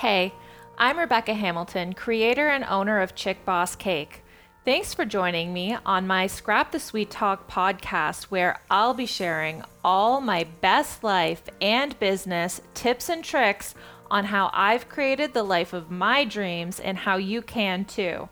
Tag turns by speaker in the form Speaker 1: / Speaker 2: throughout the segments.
Speaker 1: Hey, I'm Rebecca Hamilton, creator and owner of Chick Boss Cake. Thanks for joining me on my Scrap the Sweet Talk podcast, where I'll be sharing all my best life and business tips and tricks on how I've created the life of my dreams and how you can too.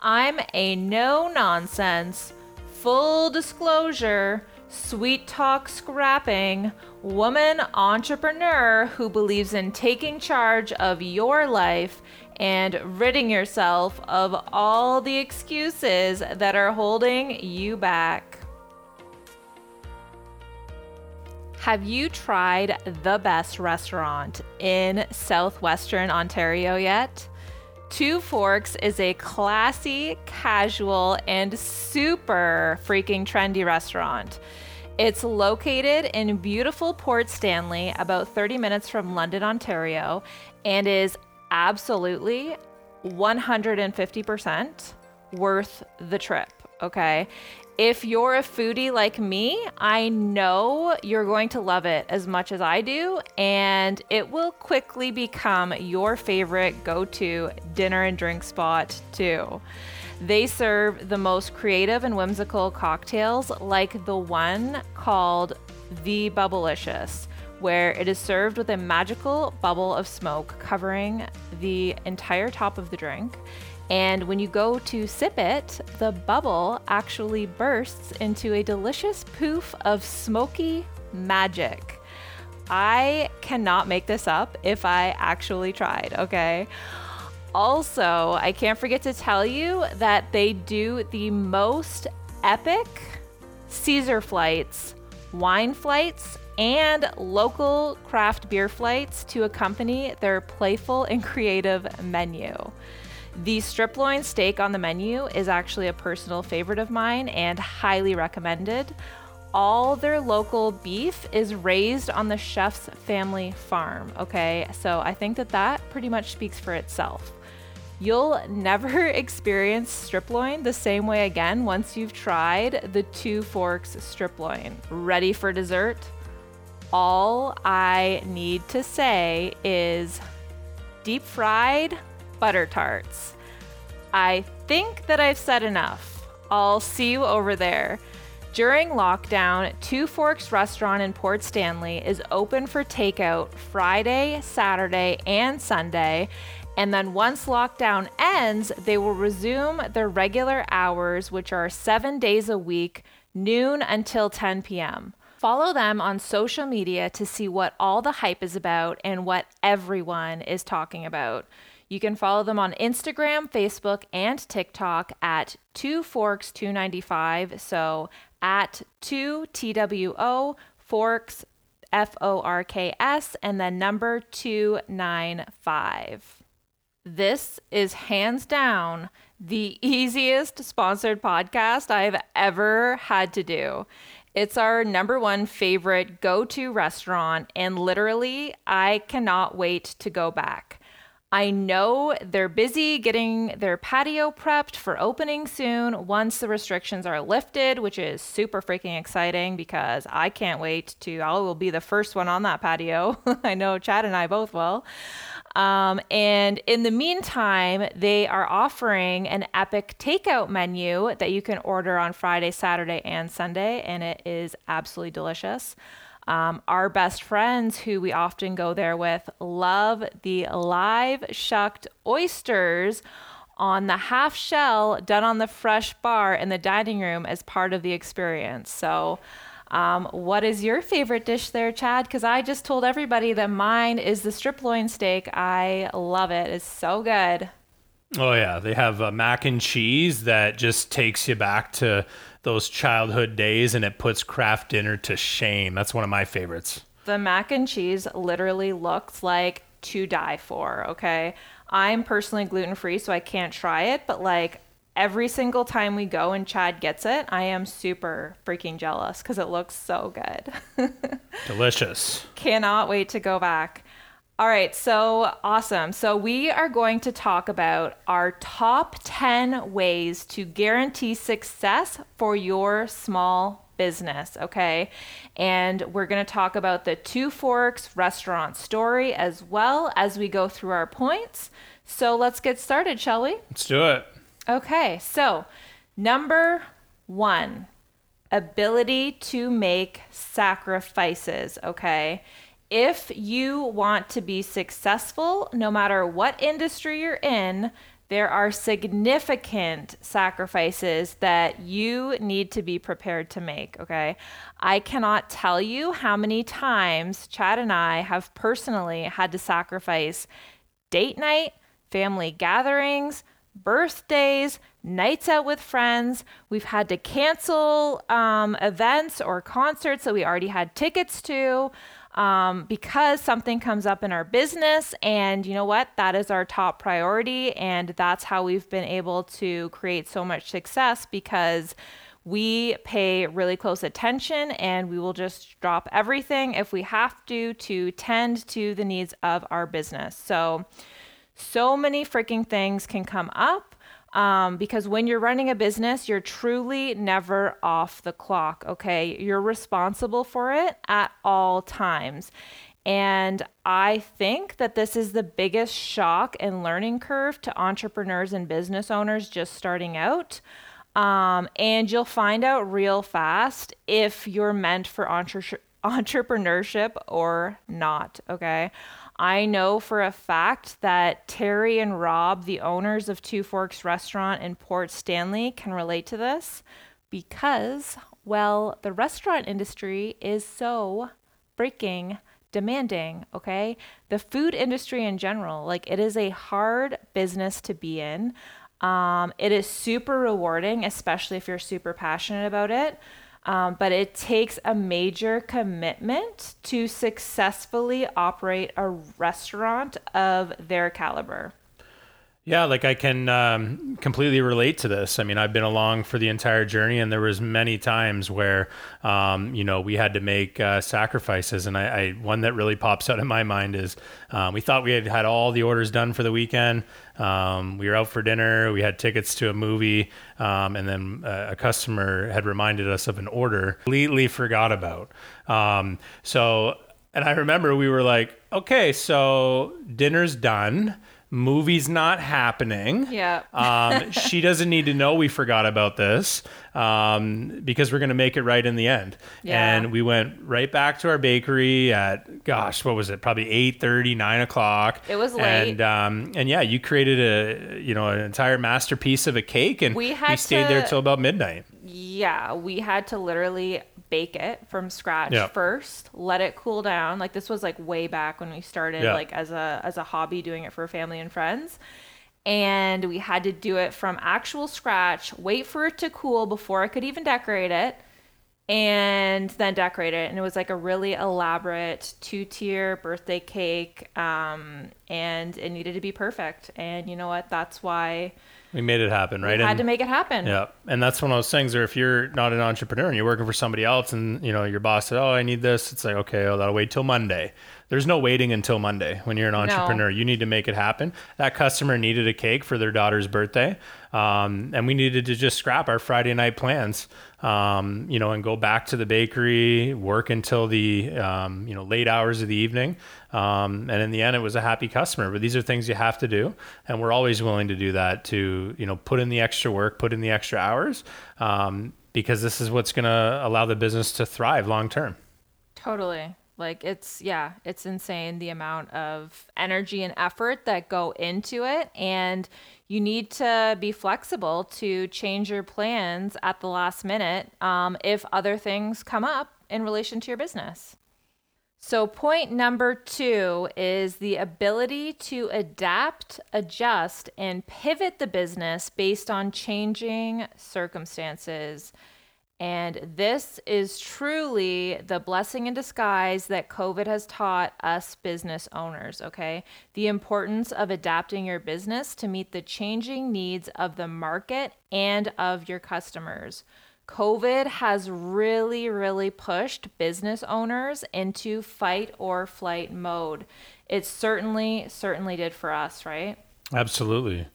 Speaker 1: I'm a no nonsense, full disclosure, sweet talk scrapping woman entrepreneur who believes in taking charge of your life and ridding yourself of all the excuses that are holding you back. Have you tried the best restaurant in southwestern Ontario yet? Two Forks is a classy, casual, and super freaking trendy restaurant. It's located in beautiful Port Stanley, about 30 minutes from London, Ontario, and is absolutely 150% worth the trip. Okay. If you're a foodie like me, I know you're going to love it as much as I do, and it will quickly become your favorite go to dinner and drink spot, too. They serve the most creative and whimsical cocktails, like the one called The Bubblicious, where it is served with a magical bubble of smoke covering the entire top of the drink. And when you go to sip it, the bubble actually bursts into a delicious poof of smoky magic. I cannot make this up if I actually tried, okay? Also, I can't forget to tell you that they do the most epic Caesar flights, wine flights, and local craft beer flights to accompany their playful and creative menu. The strip loin steak on the menu is actually a personal favorite of mine and highly recommended. All their local beef is raised on the chef's family farm, okay? So I think that that pretty much speaks for itself. You'll never experience strip loin the same way again once you've tried the Two Forks strip loin. Ready for dessert? All I need to say is deep fried butter tarts. I think that I've said enough. I'll see you over there. During lockdown, Two Forks Restaurant in Port Stanley is open for takeout Friday, Saturday, and Sunday. And then once lockdown ends, they will resume their regular hours, which are seven days a week, noon until 10 p.m. Follow them on social media to see what all the hype is about and what everyone is talking about. You can follow them on Instagram, Facebook, and TikTok at Two Forks 295. So at 2 TWO Forks F O R K S and then number 295. This is hands down the easiest sponsored podcast I've ever had to do. It's our number one favorite go to restaurant, and literally, I cannot wait to go back. I know they're busy getting their patio prepped for opening soon once the restrictions are lifted, which is super freaking exciting because I can't wait to. I will be the first one on that patio. I know Chad and I both will. Um, and in the meantime, they are offering an epic takeout menu that you can order on Friday, Saturday, and Sunday, and it is absolutely delicious. Um, our best friends, who we often go there with, love the live shucked oysters on the half shell done on the fresh bar in the dining room as part of the experience. So, um, what is your favorite dish there, Chad? Because I just told everybody that mine is the strip loin steak. I love it. It's so good.
Speaker 2: Oh yeah, they have a mac and cheese that just takes you back to those childhood days and it puts Kraft Dinner to shame. That's one of my favorites.
Speaker 1: The mac and cheese literally looks like to die for, okay? I'm personally gluten free, so I can't try it, but like every single time we go and Chad gets it, I am super freaking jealous because it looks so good.
Speaker 2: Delicious.
Speaker 1: Cannot wait to go back. All right, so awesome. So, we are going to talk about our top 10 ways to guarantee success for your small business, okay? And we're going to talk about the Two Forks restaurant story as well as we go through our points. So let's get started, shall we?
Speaker 2: Let's do it.
Speaker 1: Okay, so number one ability to make sacrifices, okay? If you want to be successful, no matter what industry you're in, there are significant sacrifices that you need to be prepared to make. Okay. I cannot tell you how many times Chad and I have personally had to sacrifice date night, family gatherings, birthdays, nights out with friends. We've had to cancel um, events or concerts that we already had tickets to um, because something comes up in our business. And you know what? That is our top priority. And that's how we've been able to create so much success because we pay really close attention and we will just drop everything if we have to to tend to the needs of our business. So, so many freaking things can come up um, because when you're running a business, you're truly never off the clock, okay? You're responsible for it at all times. And I think that this is the biggest shock and learning curve to entrepreneurs and business owners just starting out. Um, and you'll find out real fast if you're meant for entre- entrepreneurship or not, okay? I know for a fact that Terry and Rob, the owners of Two Forks Restaurant in Port Stanley, can relate to this because, well, the restaurant industry is so freaking demanding, okay? The food industry in general, like it is a hard business to be in. Um, it is super rewarding, especially if you're super passionate about it. Um, but it takes a major commitment to successfully operate a restaurant of their caliber.
Speaker 2: Yeah, like I can um, completely relate to this. I mean, I've been along for the entire journey, and there was many times where, um, you know, we had to make uh, sacrifices. And I, I, one that really pops out in my mind is um, we thought we had had all the orders done for the weekend. Um, we were out for dinner. We had tickets to a movie, um, and then uh, a customer had reminded us of an order. Completely forgot about. Um, so, and I remember we were like, okay, so dinner's done movie's not happening.
Speaker 1: Yeah.
Speaker 2: um, she doesn't need to know we forgot about this um, because we're going to make it right in the end. Yeah. And we went right back to our bakery at, gosh, what was it? Probably 8 30, 9 o'clock.
Speaker 1: It was late.
Speaker 2: And, um, and yeah, you created a, you know, an entire masterpiece of a cake and we, we stayed to, there till about midnight.
Speaker 1: Yeah. We had to literally bake it from scratch yep. first, let it cool down. Like this was like way back when we started yep. like as a as a hobby doing it for family and friends. And we had to do it from actual scratch, wait for it to cool before I could even decorate it, and then decorate it. And it was like a really elaborate two tier birthday cake. Um, and it needed to be perfect. And you know what? That's why
Speaker 2: we made it happen, right?
Speaker 1: We had and, to make it happen.
Speaker 2: Yeah, and that's one of those things where if you're not an entrepreneur and you're working for somebody else, and you know your boss said, "Oh, I need this," it's like, okay, oh, that'll wait till Monday. There's no waiting until Monday when you're an entrepreneur. No. You need to make it happen. That customer needed a cake for their daughter's birthday, um, and we needed to just scrap our Friday night plans, um, you know, and go back to the bakery, work until the um, you know late hours of the evening, um, and in the end, it was a happy customer. But these are things you have to do, and we're always willing to do that to you know put in the extra work, put in the extra hours, um, because this is what's going to allow the business to thrive long term.
Speaker 1: Totally. Like it's yeah, it's insane the amount of energy and effort that go into it and you need to be flexible to change your plans at the last minute um, if other things come up in relation to your business. So, point number two is the ability to adapt, adjust, and pivot the business based on changing circumstances. And this is truly the blessing in disguise that COVID has taught us business owners, okay? The importance of adapting your business to meet the changing needs of the market and of your customers. COVID has really, really pushed business owners into fight or flight mode. It certainly, certainly did for us, right?
Speaker 2: Absolutely.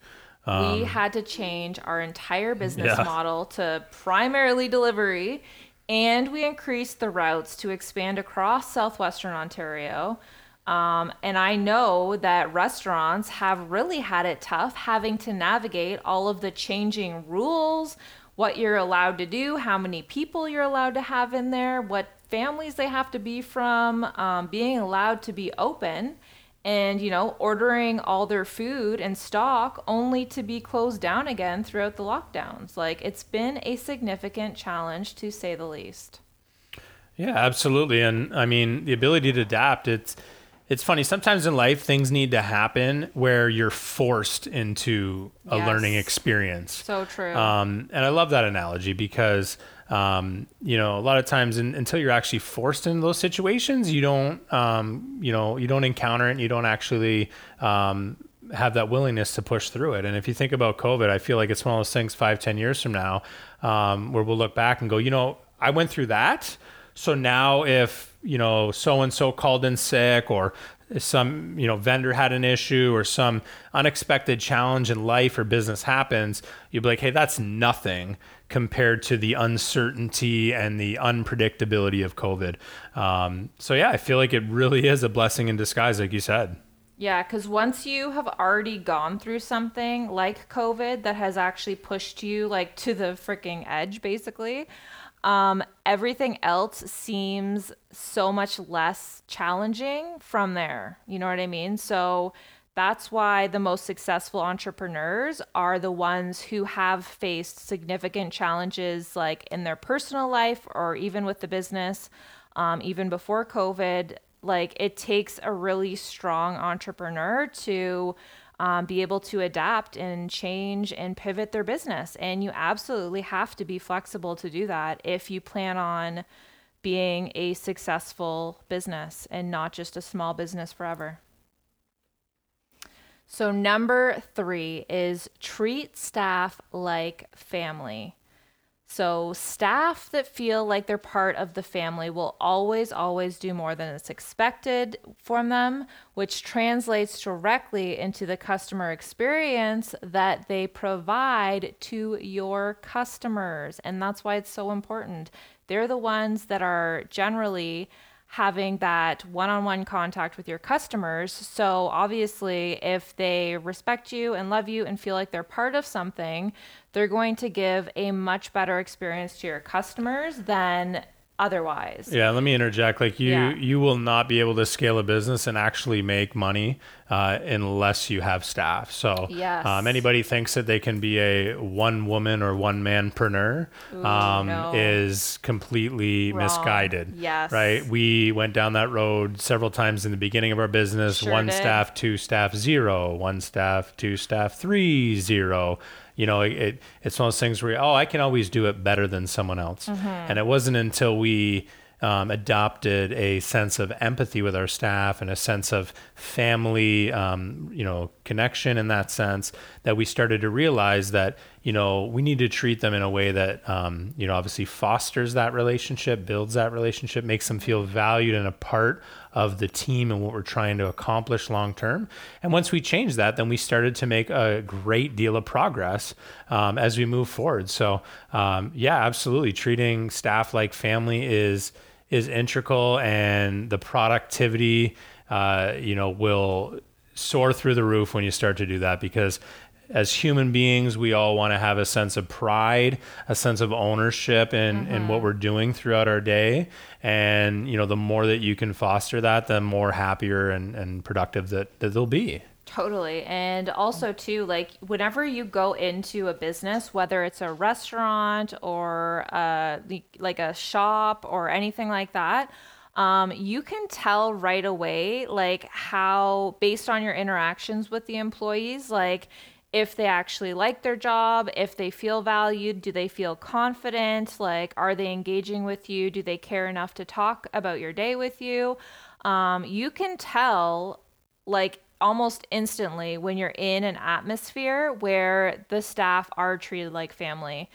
Speaker 1: Um, we had to change our entire business yeah. model to primarily delivery. and we increased the routes to expand across southwestern Ontario. Um, and I know that restaurants have really had it tough having to navigate all of the changing rules, what you're allowed to do, how many people you're allowed to have in there, what families they have to be from, um, being allowed to be open, and you know, ordering all their food and stock only to be closed down again throughout the lockdowns. Like it's been a significant challenge to say the least.
Speaker 2: Yeah, absolutely. And I mean, the ability to adapt, it's it's funny sometimes in life things need to happen where you're forced into a yes. learning experience
Speaker 1: so true
Speaker 2: um, and i love that analogy because um, you know a lot of times in, until you're actually forced into those situations you don't um, you know you don't encounter it and you don't actually um, have that willingness to push through it. And if you think about covid i feel like it's one of those things five ten years from now um, where we'll look back and go you know i went through that. So now if, you know, so and so called in sick or some, you know, vendor had an issue or some unexpected challenge in life or business happens, you'd be like, hey, that's nothing compared to the uncertainty and the unpredictability of COVID. Um, so, yeah, I feel like it really is a blessing in disguise, like you said.
Speaker 1: Yeah, because once you have already gone through something like COVID that has actually pushed you like to the freaking edge, basically, um, everything else seems so much less challenging from there. You know what I mean? So that's why the most successful entrepreneurs are the ones who have faced significant challenges, like in their personal life or even with the business, um, even before COVID. Like it takes a really strong entrepreneur to um, be able to adapt and change and pivot their business. And you absolutely have to be flexible to do that if you plan on being a successful business and not just a small business forever. So, number three is treat staff like family. So, staff that feel like they're part of the family will always, always do more than is expected from them, which translates directly into the customer experience that they provide to your customers. And that's why it's so important. They're the ones that are generally having that one on one contact with your customers. So, obviously, if they respect you and love you and feel like they're part of something, they're going to give a much better experience to your customers than otherwise.
Speaker 2: Yeah, let me interject. Like you, yeah. you will not be able to scale a business and actually make money uh, unless you have staff. So,
Speaker 1: yes.
Speaker 2: um, anybody thinks that they can be a one woman or one manpreneur um, no. is completely Wrong. misguided.
Speaker 1: Yes.
Speaker 2: Right. We went down that road several times in the beginning of our business. Sure one did. staff, two staff, zero. One staff, two staff, three, zero you know, it, it's one of those things where, oh, I can always do it better than someone else. Mm-hmm. And it wasn't until we um, adopted a sense of empathy with our staff and a sense of family, um, you know, connection in that sense that we started to realize that, you know, we need to treat them in a way that, um, you know, obviously fosters that relationship, builds that relationship, makes them feel valued and a part of the team and what we're trying to accomplish long term. And once we changed that, then we started to make a great deal of progress um, as we move forward. So, um, yeah, absolutely. Treating staff like family is is integral and the productivity uh, you know will soar through the roof when you start to do that because as human beings, we all want to have a sense of pride, a sense of ownership in, mm-hmm. in what mm-hmm. we're doing throughout our day. And, you know, the more that you can foster that, the more happier and, and productive that, that they'll be.
Speaker 1: Totally. And also, too, like whenever you go into a business, whether it's a restaurant or a, like a shop or anything like that, um, you can tell right away, like how, based on your interactions with the employees, like if they actually like their job, if they feel valued, do they feel confident? Like, are they engaging with you? Do they care enough to talk about your day with you? Um, you can tell, like, almost instantly when you're in an atmosphere where the staff are treated like family.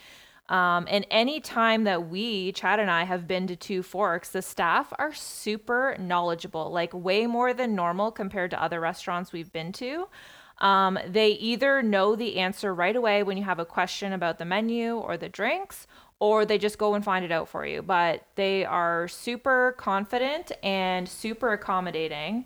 Speaker 1: Um, and any time that we, Chad and I, have been to Two Forks, the staff are super knowledgeable, like way more than normal compared to other restaurants we've been to. Um, they either know the answer right away when you have a question about the menu or the drinks, or they just go and find it out for you. But they are super confident and super accommodating.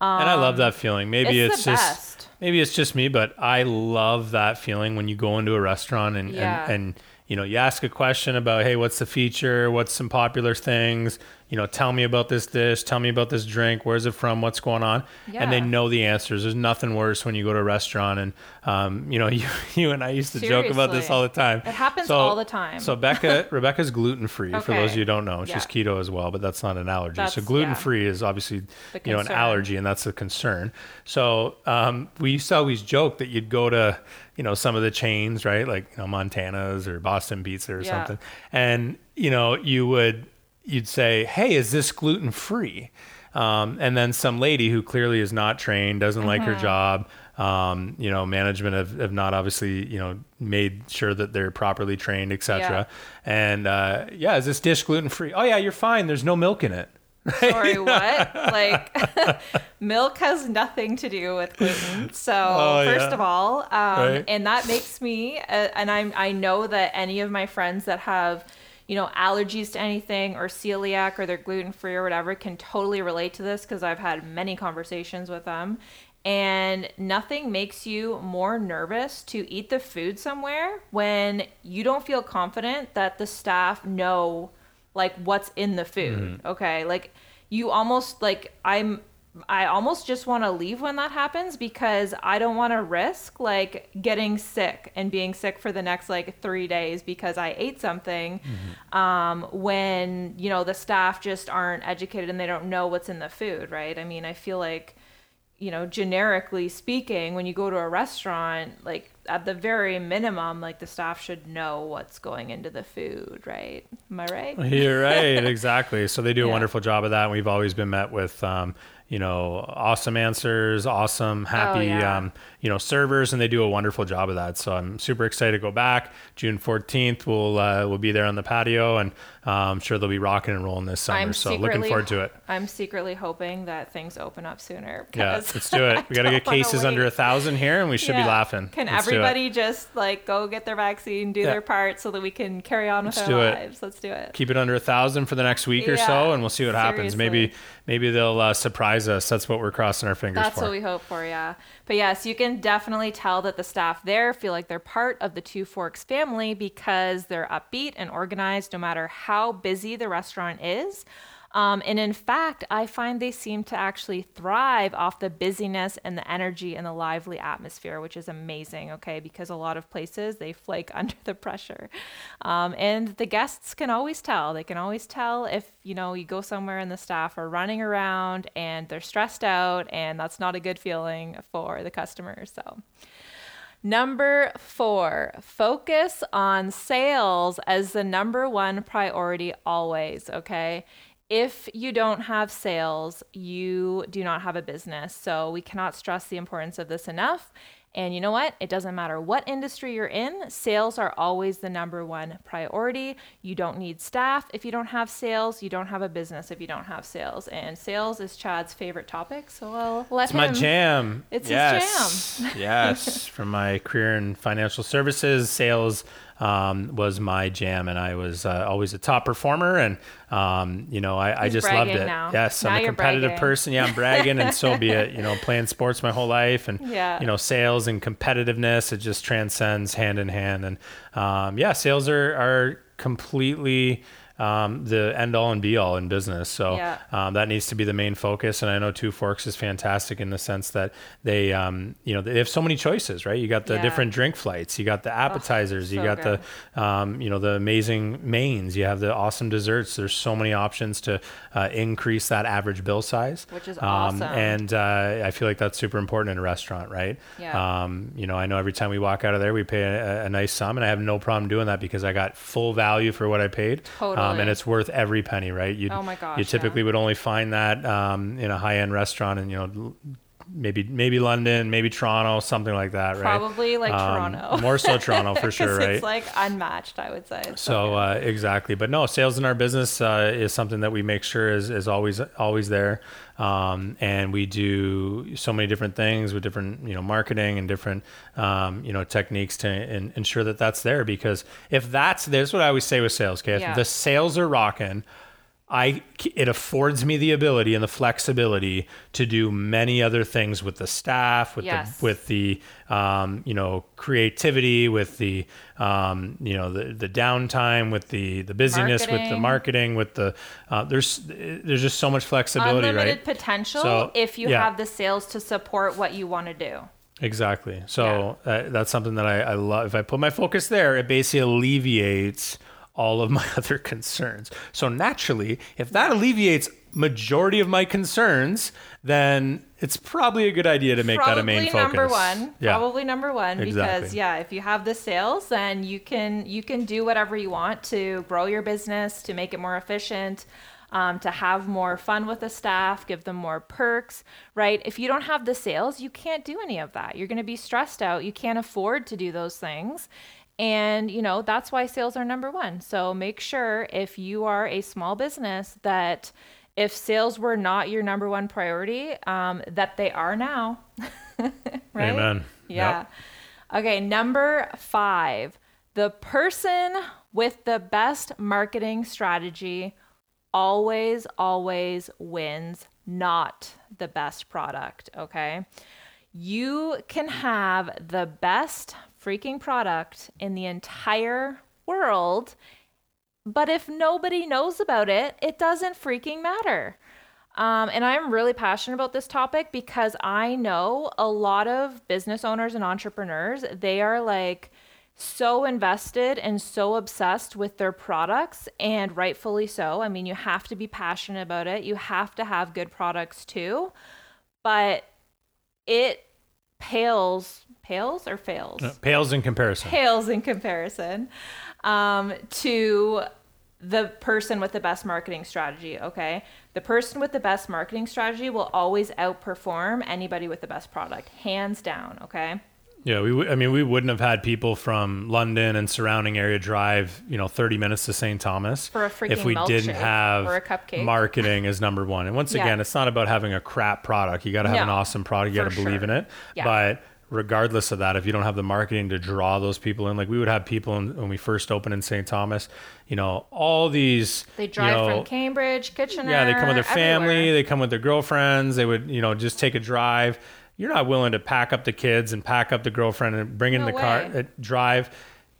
Speaker 2: Um, and I love that feeling. Maybe it's, it's just best. maybe it's just me, but I love that feeling when you go into a restaurant and yeah. and, and you know you ask a question about hey what's the feature what's some popular things you know, tell me about this dish, tell me about this drink, where's it from, what's going on, yeah. and they know the answers. There's nothing worse when you go to a restaurant and, um, you know, you, you and I used to Seriously. joke about this all the time.
Speaker 1: It happens so, all the time.
Speaker 2: So Becca, Rebecca's gluten free. Okay. For those of you who don't know, she's yeah. keto as well, but that's not an allergy. That's, so gluten free yeah. is obviously, you know, an allergy, and that's a concern. So um, we used to always joke that you'd go to, you know, some of the chains, right, like you know, Montana's or Boston Pizza or something, and you know, you would you'd say, "Hey, is this gluten free?" Um, and then some lady who clearly is not trained, doesn't like her mm-hmm. job. Um, you know, management have, have not obviously, you know, made sure that they're properly trained, etc. Yeah. And uh, yeah, is this dish gluten free? Oh yeah, you're fine. There's no milk in it.
Speaker 1: Sorry, what? like, milk has nothing to do with gluten. So, oh, first yeah. of all, um, right. and that makes me, uh, and I'm, I know that any of my friends that have you know, allergies to anything or celiac or they're gluten free or whatever can totally relate to this because I've had many conversations with them. And nothing makes you more nervous to eat the food somewhere when you don't feel confident that the staff know like what's in the food. Mm-hmm. Okay. Like you almost like I'm I almost just want to leave when that happens because I don't want to risk like getting sick and being sick for the next like three days because I ate something. Mm-hmm. Um, when you know the staff just aren't educated and they don't know what's in the food, right? I mean, I feel like you know, generically speaking, when you go to a restaurant, like at the very minimum, like the staff should know what's going into the food, right? Am I right?
Speaker 2: You're right, exactly. So they do a yeah. wonderful job of that. And we've always been met with, um, you know, awesome answers, awesome, happy, oh, yeah. um, you know, servers, and they do a wonderful job of that. So I'm super excited to go back. June 14th, we'll uh, we'll be there on the patio, and uh, I'm sure they'll be rocking and rolling this summer. I'm so looking forward to it.
Speaker 1: I'm secretly hoping that things open up sooner.
Speaker 2: Yeah, let's do it. We got to get cases under a thousand here, and we should yeah. be laughing.
Speaker 1: Can let's everybody just like go get their vaccine, do yeah. their part, so that we can carry on with let's our lives? It. Let's do it.
Speaker 2: Keep it under a thousand for the next week or so, and we'll see what Seriously. happens. Maybe maybe they'll uh, surprise us. That's what we're crossing our fingers
Speaker 1: That's
Speaker 2: for.
Speaker 1: That's what we hope for, yeah. But yes, you can definitely tell that the staff there feel like they're part of the Two Forks family because they're upbeat and organized no matter how busy the restaurant is. Um, and in fact, I find they seem to actually thrive off the busyness and the energy and the lively atmosphere, which is amazing, okay? Because a lot of places they flake under the pressure. Um, and the guests can always tell. They can always tell if, you know, you go somewhere and the staff are running around and they're stressed out, and that's not a good feeling for the customers. So, Number four, focus on sales as the number one priority always, okay? If you don't have sales, you do not have a business. So we cannot stress the importance of this enough. And you know what? It doesn't matter what industry you're in, sales are always the number one priority. You don't need staff if you don't have sales. You don't have a business if you don't have sales. And sales is Chad's favorite topic, so I'll let
Speaker 2: it's
Speaker 1: him.
Speaker 2: It's my jam.
Speaker 1: It's
Speaker 2: yes.
Speaker 1: his jam.
Speaker 2: yes. From my career in financial services, sales um, was my jam, and I was uh, always a top performer. And um, you know, I, I just loved it.
Speaker 1: Now.
Speaker 2: Yes,
Speaker 1: now
Speaker 2: I'm a competitive person. Yeah, I'm bragging, and so be it. You know, playing sports my whole life, and
Speaker 1: yeah.
Speaker 2: you know, sales and competitiveness. It just transcends hand in hand. And um, yeah, sales are are completely um, the end all and be all in business. So yeah. um, that needs to be the main focus. And I know Two Forks is fantastic in the sense that they, um, you know, they have so many choices, right? You got the yeah. different drink flights, you got the appetizers, oh, you got good. the, um, you know, the amazing mains, you have the awesome desserts. There's so many options to uh, increase that average bill size,
Speaker 1: which is um, awesome.
Speaker 2: And uh, I feel like that's super important in a restaurant, right?
Speaker 1: Yeah.
Speaker 2: Um, you know, I know every time we walk out of there, we pay a, a nice sum, and I have no problem doing that because I got full value for what I paid.
Speaker 1: Totally um,
Speaker 2: and it's worth every penny, right?
Speaker 1: You oh my gosh,
Speaker 2: you typically
Speaker 1: yeah.
Speaker 2: would only find that um, in a high end restaurant, and you know maybe maybe London, maybe Toronto, something like that,
Speaker 1: right? Probably like um, Toronto.
Speaker 2: more so Toronto for sure, right?
Speaker 1: It's like unmatched, I would say.
Speaker 2: So, so uh, exactly, but no, sales in our business uh, is something that we make sure is is always always there, um, and we do so many different things with different you know marketing and different um, you know techniques to in, ensure that that's there. Because if that's there's what I always say with sales, okay, yeah. the sales are rocking I it affords me the ability and the flexibility to do many other things with the staff, with yes. the with the um, you know creativity, with the um, you know the the downtime, with the the busyness, marketing. with the marketing, with the uh, there's there's just so much flexibility,
Speaker 1: Unlimited
Speaker 2: right?
Speaker 1: potential so, if you yeah. have the sales to support what you want to do.
Speaker 2: Exactly. So yeah. uh, that's something that I, I love. If I put my focus there, it basically alleviates all of my other concerns. So naturally, if that alleviates majority of my concerns, then it's probably a good idea to make probably that a main
Speaker 1: focus.
Speaker 2: Probably number
Speaker 1: one. Yeah. Probably number one exactly. because yeah, if you have the sales, then you can you can do whatever you want to grow your business, to make it more efficient. Um, to have more fun with the staff, give them more perks, right? If you don't have the sales, you can't do any of that. You're going to be stressed out. You can't afford to do those things. And, you know, that's why sales are number one. So make sure if you are a small business that if sales were not your number one priority, um, that they are now.
Speaker 2: right? Amen.
Speaker 1: Yeah. Yep. Okay. Number five, the person with the best marketing strategy always, always wins, not the best product. Okay. You can have the best freaking product in the entire world. But if nobody knows about it, it doesn't freaking matter. Um, and I'm really passionate about this topic because I know a lot of business owners and entrepreneurs, they are like so invested and so obsessed with their products, and rightfully so. I mean, you have to be passionate about it, you have to have good products too. But it pales pales or fails? No,
Speaker 2: pales in comparison.
Speaker 1: Pales in comparison um, to the person with the best marketing strategy. Okay. The person with the best marketing strategy will always outperform anybody with the best product, hands down. Okay.
Speaker 2: Yeah, we. W- I mean, we wouldn't have had people from London and surrounding area drive, you know, thirty minutes to St. Thomas
Speaker 1: for a freaking
Speaker 2: if we didn't have
Speaker 1: or a cupcake.
Speaker 2: marketing as number one. And once yeah. again, it's not about having a crap product. You got to have no, an awesome product. You got to believe sure. in it. Yeah. But regardless of that, if you don't have the marketing to draw those people in, like we would have people in, when we first opened in St. Thomas, you know, all these.
Speaker 1: They drive
Speaker 2: you
Speaker 1: know, from Cambridge, Kitchener.
Speaker 2: Yeah, they come with their family,
Speaker 1: everywhere.
Speaker 2: they come with their girlfriends. They would, you know, just take a drive. You're not willing to pack up the kids and pack up the girlfriend and bring in no the way. car, uh, drive.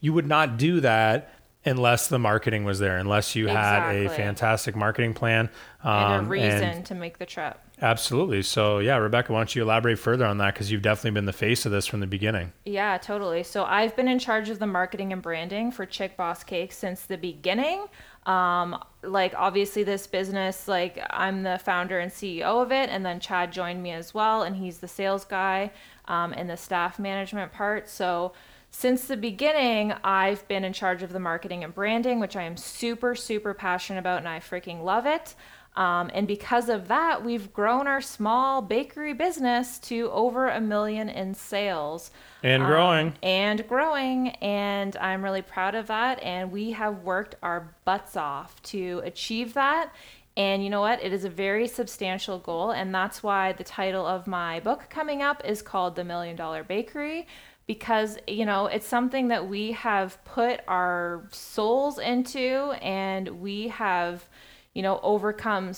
Speaker 2: You would not do that unless the marketing was there, unless you exactly. had a fantastic marketing plan
Speaker 1: um, and a reason and, to make the trip.
Speaker 2: Absolutely. So, yeah, Rebecca, why don't you elaborate further on that? Because you've definitely been the face of this from the beginning.
Speaker 1: Yeah, totally. So, I've been in charge of the marketing and branding for Chick Boss Cake since the beginning. Um, like, obviously, this business, like, I'm the founder and CEO of it. And then Chad joined me as well, and he's the sales guy um, and the staff management part. So, since the beginning, I've been in charge of the marketing and branding, which I am super, super passionate about, and I freaking love it. Um, and because of that, we've grown our small bakery business to over a million in sales.
Speaker 2: And growing. Um,
Speaker 1: and growing. And I'm really proud of that. And we have worked our butts off to achieve that. And you know what? It is a very substantial goal. And that's why the title of my book coming up is called The Million Dollar Bakery because you know it's something that we have put our souls into and we have you know, overcome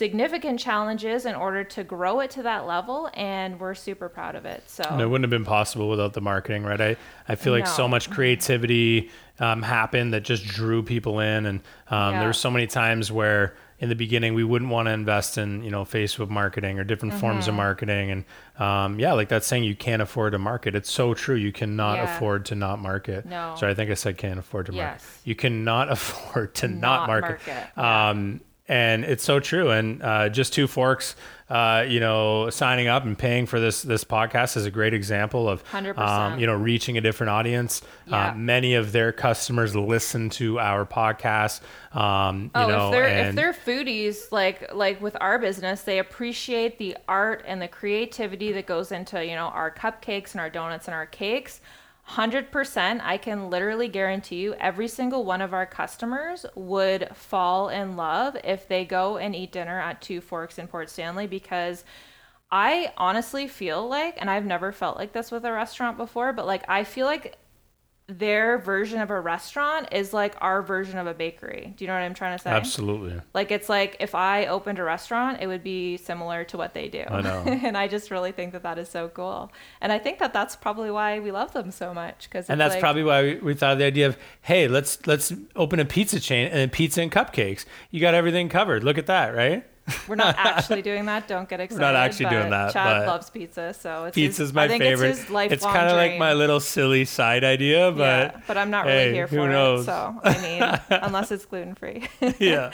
Speaker 1: significant challenges in order to grow it to that level and we're super proud of it so
Speaker 2: and it wouldn't have been possible without the marketing right i, I feel like no. so much creativity um, happened that just drew people in and um, yeah. there were so many times where in the beginning we wouldn't want to invest in you know facebook marketing or different mm-hmm. forms of mm-hmm. marketing and um, yeah like that's saying you can't afford to market it's so true you cannot yeah. afford to not market
Speaker 1: no
Speaker 2: sorry i think i said can't afford to
Speaker 1: yes.
Speaker 2: market you cannot afford to not, not market,
Speaker 1: market.
Speaker 2: Um, and it's so true. And uh, just two forks, uh, you know, signing up and paying for this this podcast is a great example of,
Speaker 1: 100%.
Speaker 2: um, you know, reaching a different audience.
Speaker 1: Yeah.
Speaker 2: Uh, many of their customers listen to our podcast. Um, you
Speaker 1: Oh,
Speaker 2: know,
Speaker 1: if they're
Speaker 2: and
Speaker 1: if they're foodies, like like with our business, they appreciate the art and the creativity that goes into you know our cupcakes and our donuts and our cakes. Hundred percent, I can literally guarantee you, every single one of our customers would fall in love if they go and eat dinner at Two Forks in Port Stanley because I honestly feel like, and I've never felt like this with a restaurant before, but like I feel like their version of a restaurant is like our version of a bakery. Do you know what I'm trying to say?
Speaker 2: absolutely.
Speaker 1: Like it's like if I opened a restaurant, it would be similar to what they do.
Speaker 2: I know.
Speaker 1: and I just really think that that is so cool. And I think that that's probably why we love them so much because
Speaker 2: and that's probably why we, we thought of the idea of hey let's let's open a pizza chain and then pizza and cupcakes you got everything covered look at that right
Speaker 1: we're not actually doing that. Don't get excited.
Speaker 2: not actually doing that,
Speaker 1: Chad loves pizza, so it's
Speaker 2: pizza's
Speaker 1: his,
Speaker 2: my favorite
Speaker 1: It's,
Speaker 2: it's kind of like my little silly side idea but
Speaker 1: yeah, but I'm not really
Speaker 2: hey,
Speaker 1: here
Speaker 2: who
Speaker 1: for
Speaker 2: knows?
Speaker 1: it. So I mean, unless it's gluten free.
Speaker 2: yeah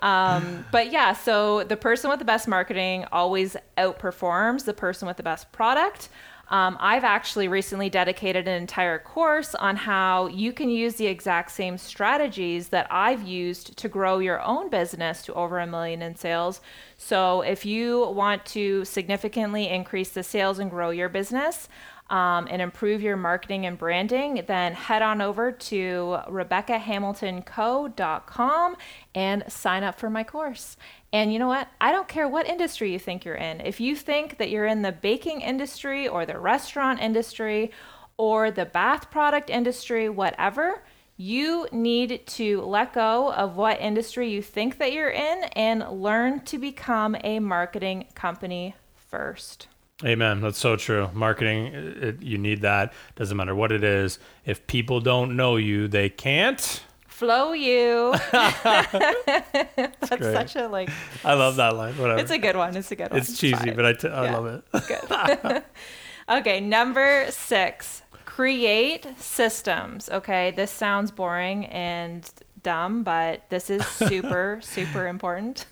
Speaker 2: um,
Speaker 1: But yeah, so the person with the best marketing always outperforms the person with the best product. Um, I've actually recently dedicated an entire course on how you can use the exact same strategies that I've used to grow your own business to over a million in sales. So if you want to significantly increase the sales and grow your business, um, and improve your marketing and branding, then head on over to RebeccaHamiltonCo.com and sign up for my course. And you know what? I don't care what industry you think you're in. If you think that you're in the baking industry or the restaurant industry or the bath product industry, whatever, you need to let go of what industry you think that you're in and learn to become a marketing company first.
Speaker 2: amen that's so true marketing it, you need that doesn't matter what it is if people don't know you they can't
Speaker 1: flow you. That's
Speaker 2: great.
Speaker 1: such a like.
Speaker 2: i love that line whatever
Speaker 1: It's a good one. It's a good one.
Speaker 2: it's cheesy
Speaker 1: fine.
Speaker 2: but I, t- I
Speaker 1: Yeah.
Speaker 2: love it
Speaker 1: good. okay, number six. Create systems. Okay, this sounds boring and dumb, but this is super, super important.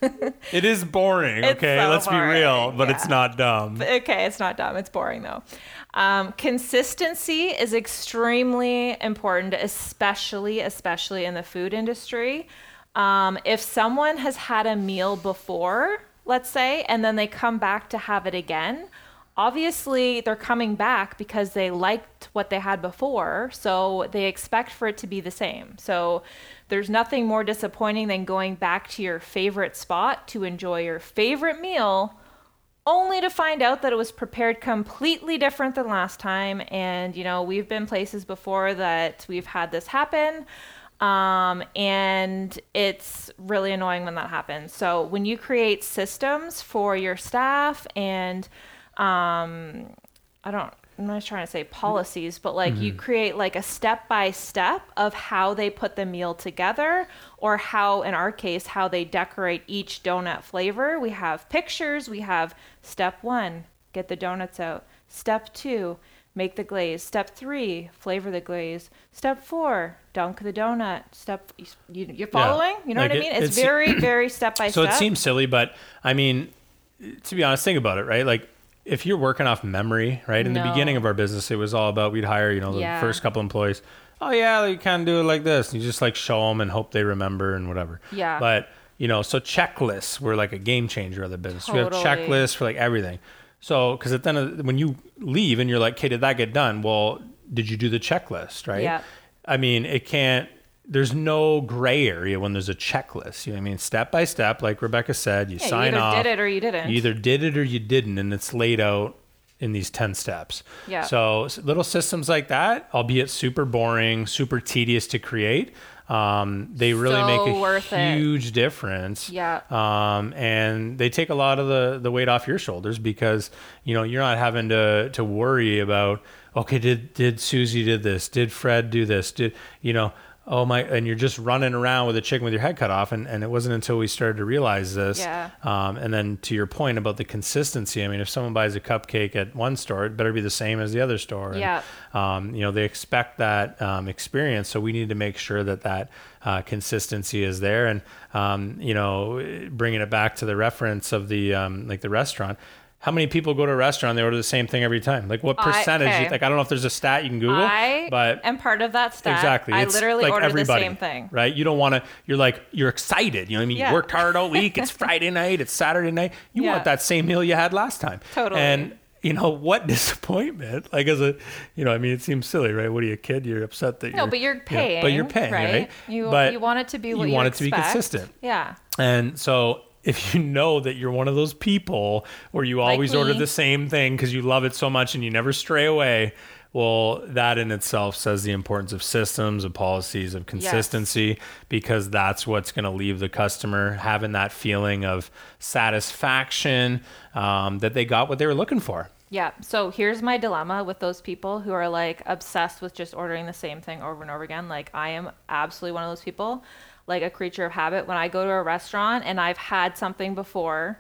Speaker 2: it is boring okay
Speaker 1: so
Speaker 2: let's be real
Speaker 1: boring,
Speaker 2: but it's not dumb
Speaker 1: okay, it's not dumb. It's boring though. Um, consistency is extremely important, especially, especially in the food industry. Um, if someone has had a meal before, let's say, and then they come back to have it again, obviously they're coming back because they liked what they had before. So they expect for it to be the same. So there's nothing more disappointing than going back to your favorite spot to enjoy your favorite meal only to find out that it was prepared completely different than last time. And, you know, we've been places before that we've had this happen. Um, and it's really annoying when that happens. So when you create systems for your staff and, um, I don't, I'm not trying to say policies, but like you mm-hmm. create like a step by step of how they put the meal together, or how, in our case, how they decorate each donut flavor. We have pictures. We have step one, get the donuts out. Step two, make the glaze. Step three, flavor the glaze. Step four, dunk the donut. Step, you, you're following? You know
Speaker 2: Like
Speaker 1: what I mean? It's
Speaker 2: it's-
Speaker 1: very, very step by
Speaker 2: So
Speaker 1: step.
Speaker 2: So it seems silly, but I mean, to be honest, think about it, right? Like if you're working off memory, right? In the beginning of our business, it was all about we'd hire, you know, the
Speaker 1: Yeah.
Speaker 2: first couple employees. Oh yeah, you of do it like this. You just like show them and hope they remember and whatever.
Speaker 1: Yeah.
Speaker 2: But you know, so checklists were like a game changer of the business. We have checklists for like everything. So because at the end of, when you leave and you're like, okay, did that get done? Well, did you do the checklist? Right.
Speaker 1: Yeah.
Speaker 2: I mean, it can't. There's no gray area when there's a checklist. You know what I mean? Step by step, like Rebecca said, you
Speaker 1: Yeah,
Speaker 2: sign
Speaker 1: you either
Speaker 2: off.
Speaker 1: did it or you didn't.
Speaker 2: You either did it or you didn't, and it's laid out in these 10 steps.
Speaker 1: Yeah.
Speaker 2: So little systems like that, albeit super boring, super tedious to create, um, they really
Speaker 1: So
Speaker 2: make a
Speaker 1: worth it.
Speaker 2: huge difference.
Speaker 1: Yeah.
Speaker 2: Um, and they take a lot of the, the weight off your shoulders because, you know, you're not having to, to worry about, okay, did, did Susie did this? Did Fred do this? Did, you know, oh my, and you're just running around with a chicken with your head cut off. And, and it wasn't until we started to realize this.
Speaker 1: Yeah.
Speaker 2: Um, and then to your point about the consistency, I mean, if someone buys a cupcake at one store, it better be the same as the other store. And,
Speaker 1: Yeah.
Speaker 2: Um, you know, they expect that um, experience. So we need to make sure that that uh, consistency is there. And, um, you know, bringing it back to the reference of the, um, like the restaurant, how many people go to a restaurant they order the same thing every time like what
Speaker 1: I-
Speaker 2: percentage
Speaker 1: okay.
Speaker 2: like i don't know if there's a stat you can google
Speaker 1: I
Speaker 2: but
Speaker 1: am part of that stat.
Speaker 2: Exactly.
Speaker 1: I literally
Speaker 2: like
Speaker 1: order the same thing.
Speaker 2: Right? You don't want to, you're like, you're excited. You know what I mean?
Speaker 1: Yeah.
Speaker 2: You worked hard all week. It's Friday night. It's Saturday night. You
Speaker 1: Yeah.
Speaker 2: want that same meal you had last time.
Speaker 1: Totally.
Speaker 2: And, you know, what disappointment. Like, as a, you know, I mean, it seems silly, right? What are you, a kid? You're upset that
Speaker 1: No,
Speaker 2: you're.
Speaker 1: no but you're
Speaker 2: you know,
Speaker 1: paying.
Speaker 2: but you're paying, right?
Speaker 1: You
Speaker 2: But
Speaker 1: you want it to be what
Speaker 2: you
Speaker 1: you,
Speaker 2: want it to be consistent.
Speaker 1: Yeah.
Speaker 2: And so if you know that you're one of those people where you always order the same thing because you love it so much and you never stray away, well, that in itself says the importance of systems, of policies, of consistency, because that's what's going to leave the customer having that feeling of satisfaction um, that they got what they were looking for.
Speaker 1: Yeah. So here's my dilemma with those people who are like obsessed with just ordering the same thing over and over again. Like I am absolutely one of those people, like a creature of habit. When I go to a restaurant and I've had something before,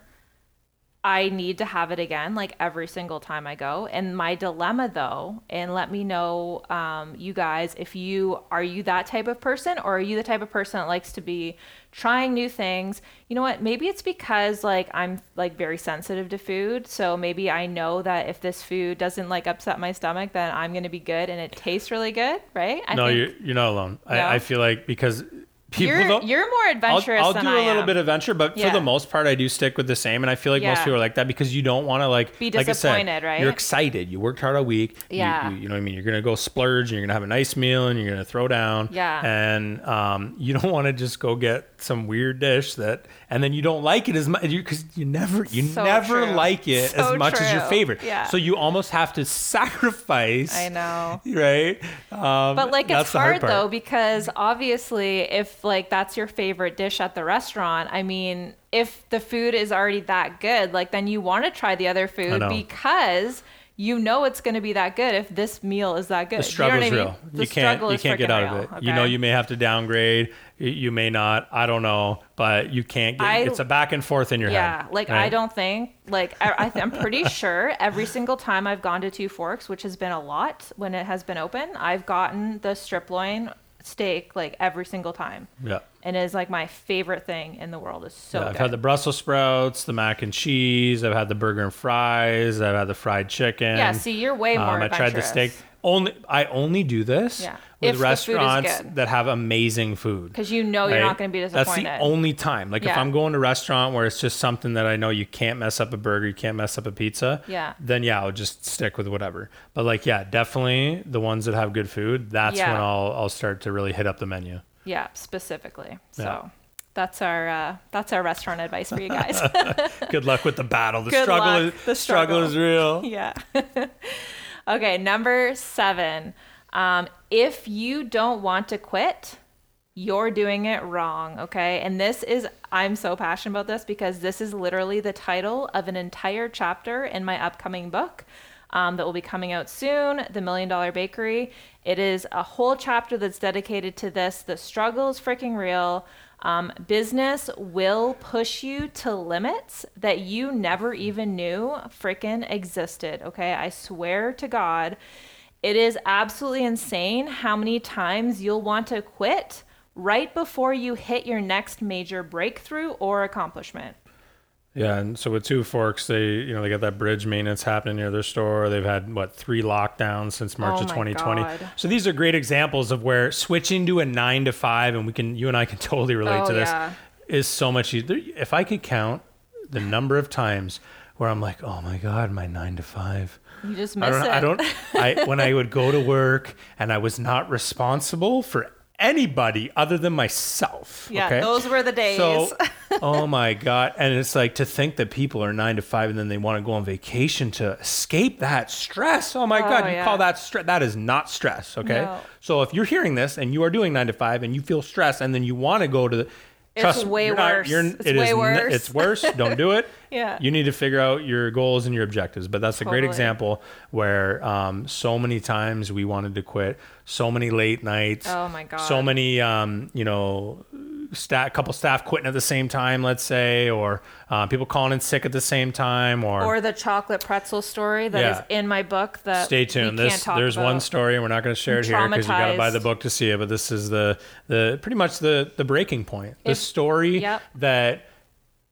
Speaker 1: I need to have it again, like every single time I go. And my dilemma, though, and let me know, um, you guys, if you are you that type of person, or are you the type of person that likes to be trying new things? You know what? Maybe it's because like I'm like very sensitive to food, so maybe I know that if this food doesn't like upset my stomach, then I'm gonna be good, and it tastes really good, right? I
Speaker 2: no,
Speaker 1: think
Speaker 2: you're, you're not alone.
Speaker 1: No?
Speaker 2: I, I feel like because people
Speaker 1: you're you're more
Speaker 2: I'll,
Speaker 1: adventurous
Speaker 2: I'll
Speaker 1: than
Speaker 2: do
Speaker 1: I
Speaker 2: a little
Speaker 1: am.
Speaker 2: bit of adventure, but for the most part, I do stick with the same. And I feel like most people are like that because you don't want to like
Speaker 1: Be
Speaker 2: like I said,
Speaker 1: disappointed, right?
Speaker 2: You're excited. You worked hard all week. You-
Speaker 1: Yeah.
Speaker 2: You, you know what I mean? You're gonna go splurge and you're gonna have a nice meal and you're gonna throw down.
Speaker 1: Yeah.
Speaker 2: And um, you don't want to just go get some weird dish that and then you don't like it as much because you never you
Speaker 1: So
Speaker 2: never
Speaker 1: true.
Speaker 2: like it
Speaker 1: So
Speaker 2: as much as your favorite.
Speaker 1: Yeah.
Speaker 2: So you almost have to sacrifice.
Speaker 1: I know.
Speaker 2: Right. Um,
Speaker 1: But like it's hard,
Speaker 2: part.
Speaker 1: though because obviously if like that's your favorite dish at the restaurant, I mean, if the food is already that good, like then you want to try the other food because you know it's going to be that good if this meal is that good.
Speaker 2: The struggle
Speaker 1: you
Speaker 2: is
Speaker 1: know what I
Speaker 2: real.
Speaker 1: mean?
Speaker 2: You can't you can't get out of
Speaker 1: real,
Speaker 2: it. You know you may have to downgrade. You, may not. I don't know, but you can't get.
Speaker 1: I-
Speaker 2: it's a back and forth in your
Speaker 1: Yeah,
Speaker 2: head.
Speaker 1: Yeah, like I don't think like I, I I'm pretty sure every single time I've gone to Two Forks, which has been a lot when it has been open, I've gotten the strip loin steak like every single time,
Speaker 2: Yeah.
Speaker 1: and it is like my favorite thing in the world. It's so
Speaker 2: Yeah, I've
Speaker 1: good.
Speaker 2: had the Brussels sprouts, the mac and cheese. I've had the burger and fries. I've had the fried chicken.
Speaker 1: Yeah, see, you're way more
Speaker 2: Um, I tried the steak. Only I only do this
Speaker 1: Yeah.
Speaker 2: with
Speaker 1: If the food is
Speaker 2: restaurants that have amazing food.
Speaker 1: because you know you're
Speaker 2: right?
Speaker 1: not going to be disappointed.
Speaker 2: That's the only time. Like if I'm going to a restaurant where it's just something that I know you can't mess up a burger, you can't mess up a pizza.
Speaker 1: Yeah.
Speaker 2: Then yeah, I'll just stick with whatever. But like yeah, definitely the ones that have good food. That's
Speaker 1: Yeah.
Speaker 2: when I'll I'll start to really hit up the menu.
Speaker 1: yeah, specifically. So that's our uh, that's our restaurant advice for you guys.
Speaker 2: Good luck with the battle. The
Speaker 1: Good
Speaker 2: struggle
Speaker 1: luck.
Speaker 2: is
Speaker 1: The
Speaker 2: struggle is real.
Speaker 1: yeah. okay, number seven. Um, if you don't want to quit, you're doing it wrong. Okay. And this is, I'm so passionate about this because this is literally the title of an entire chapter in my upcoming book. Um, that will be coming out soon, The Million Dollar Bakery. It is a whole chapter that's dedicated to this. The struggle is freaking real. Um, business will push you to limits that you never even knew freaking existed. Okay. I swear to God, it is absolutely insane how many times you'll want to quit right before you hit your next major breakthrough or accomplishment.
Speaker 2: Yeah, and so with Two Forks, they you know they got that bridge maintenance happening near their store. They've had what three lockdowns since March
Speaker 1: Oh
Speaker 2: of 2020.
Speaker 1: God.
Speaker 2: So these are great examples of where switching to a nine to five, and we can you and I can totally relate
Speaker 1: Oh,
Speaker 2: to this,
Speaker 1: yeah.
Speaker 2: is so much easier. If I could count the number of times where I'm like, oh my god, my nine to five.
Speaker 1: You just
Speaker 2: I don't.
Speaker 1: it.
Speaker 2: I don't. I when I would go to work and I was not responsible for anybody other than myself.
Speaker 1: Yeah,
Speaker 2: okay?
Speaker 1: those were the days.
Speaker 2: So, oh my god! And it's like to think that people are nine to five and then they want to go on vacation to escape that stress. Oh my oh, god! You
Speaker 1: yeah.
Speaker 2: call that stress? That is not stress. Okay.
Speaker 1: No.
Speaker 2: So if you're hearing this and you are doing nine to five and you feel stressed and then you want to go to the
Speaker 1: Trust it's way worse. Not, it's it way is, worse.
Speaker 2: It's worse. Don't do it.
Speaker 1: yeah.
Speaker 2: You need to figure out your goals and your objectives. But that's a great example where um, so many times we wanted to quit, so many late nights.
Speaker 1: Oh my god.
Speaker 2: So many, um, you know, a couple staff quitting at the same time, let's say, or uh, people calling in sick at the same time, or
Speaker 1: or the chocolate pretzel story that yeah. is in my book. That
Speaker 2: stay tuned. This there's one story, and we're not going to share it here because you got to buy the book to see it. But this is the the pretty much the the breaking point. The if, story
Speaker 1: yep.
Speaker 2: that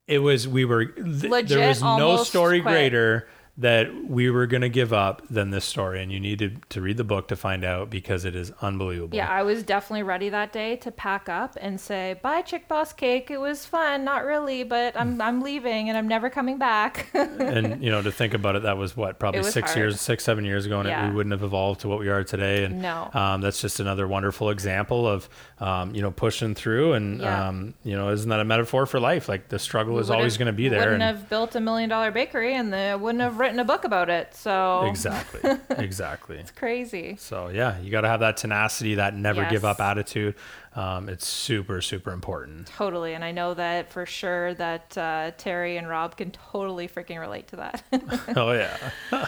Speaker 2: it was we were th-
Speaker 1: Legit,
Speaker 2: there was no story
Speaker 1: quit.
Speaker 2: greater that we were going to give up than this story and you needed to read the book to find out because it is unbelievable
Speaker 1: yeah i was definitely ready that day to pack up and say bye chick boss cake it was fun not really but i'm, I'm leaving and i'm never coming back
Speaker 2: and you know to think about it that was what probably was six hard. years six seven years ago and yeah. it, we wouldn't have evolved to what we are today and
Speaker 1: no.
Speaker 2: um, that's just another wonderful example of um, you know pushing through and
Speaker 1: yeah.
Speaker 2: um, you know isn't that a metaphor for life like the struggle we is always going to be there
Speaker 1: wouldn't
Speaker 2: and,
Speaker 1: have built a million dollar bakery and they wouldn't have written a book about it. So
Speaker 2: exactly, exactly.
Speaker 1: it's crazy.
Speaker 2: So yeah, you got to have that tenacity, that never yes. give up attitude. Um, it's super, super important.
Speaker 1: Totally, and I know that for sure that uh, Terry and Rob can totally freaking relate to that.
Speaker 2: oh yeah.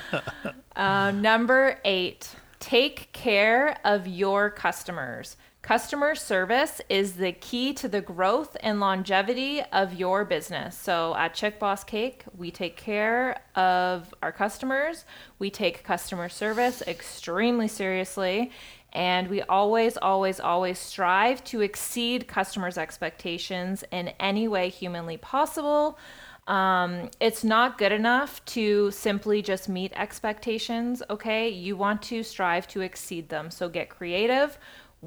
Speaker 1: uh, number eight: take care of your customers. Customer service is the key to the growth and longevity of your business. So at Chick Boss Cake, we take care of our customers. We take customer service extremely seriously. And we always, always, always strive to exceed customers' expectations in any way humanly possible. Um, it's not good enough to simply just meet expectations, okay? You want to strive to exceed them. So get creative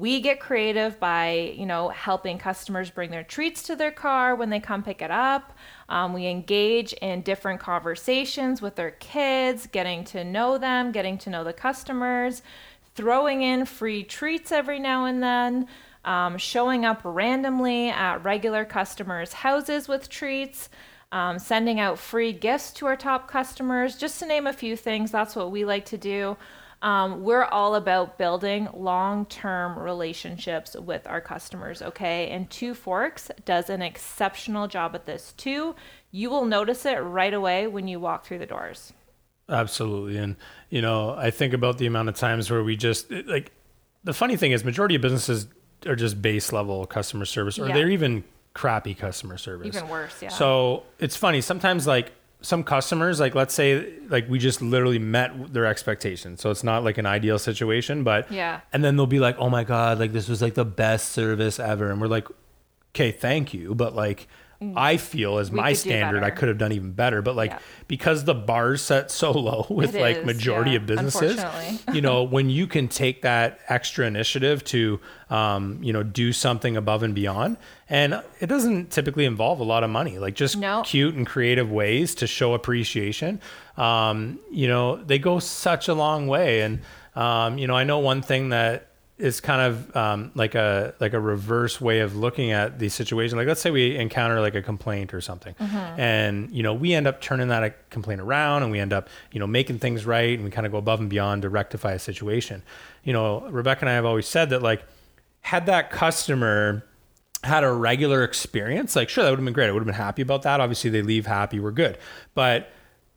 Speaker 1: we get creative by you know helping customers bring their treats to their car when they come pick it up. Um, we engage in different conversations with their kids getting to know them getting to know the customers throwing in free treats every now and then um, showing up randomly at regular customers houses with treats um, sending out free gifts to our top customers just to name a few things. That's what we like to do um, we're all about building long term relationships with our customers, okay? And Two Forks does an exceptional job at this too. You will notice it right away when you walk through the doors.
Speaker 2: Absolutely. And, you know, I think about the amount of times where we just, like, the funny thing is, majority of businesses are just base level customer service, or yeah. they're even crappy customer service.
Speaker 1: Even worse, yeah.
Speaker 2: So it's funny. Sometimes, like, some customers like let's say like we just literally met their expectations. So it's not like an ideal situation but
Speaker 1: yeah.
Speaker 2: and then they'll be like oh my god like this was like the best service ever. And we're like okay thank you. But like. I feel as we my standard, I could have done even better. But like yeah. because the bar's set so low with it like is, majority yeah, of businesses, you know, when you can take that extra initiative to, um, you know, do something above and beyond, and it doesn't typically involve a lot of money, like just
Speaker 1: no.
Speaker 2: cute and creative ways to show appreciation. Um, you know, they go such a long way, and um, you know, I know one thing that is kind of um, like a like a reverse way of looking at the situation. Like let's say we encounter like a complaint or something,
Speaker 1: mm-hmm.
Speaker 2: and you know we end up turning that complaint around, and we end up you know making things right, and we kind of go above and beyond to rectify a situation. You know, Rebecca and I have always said that like had that customer had a regular experience, like sure that would have been great. I would have been happy about that. Obviously they leave happy, we're good, but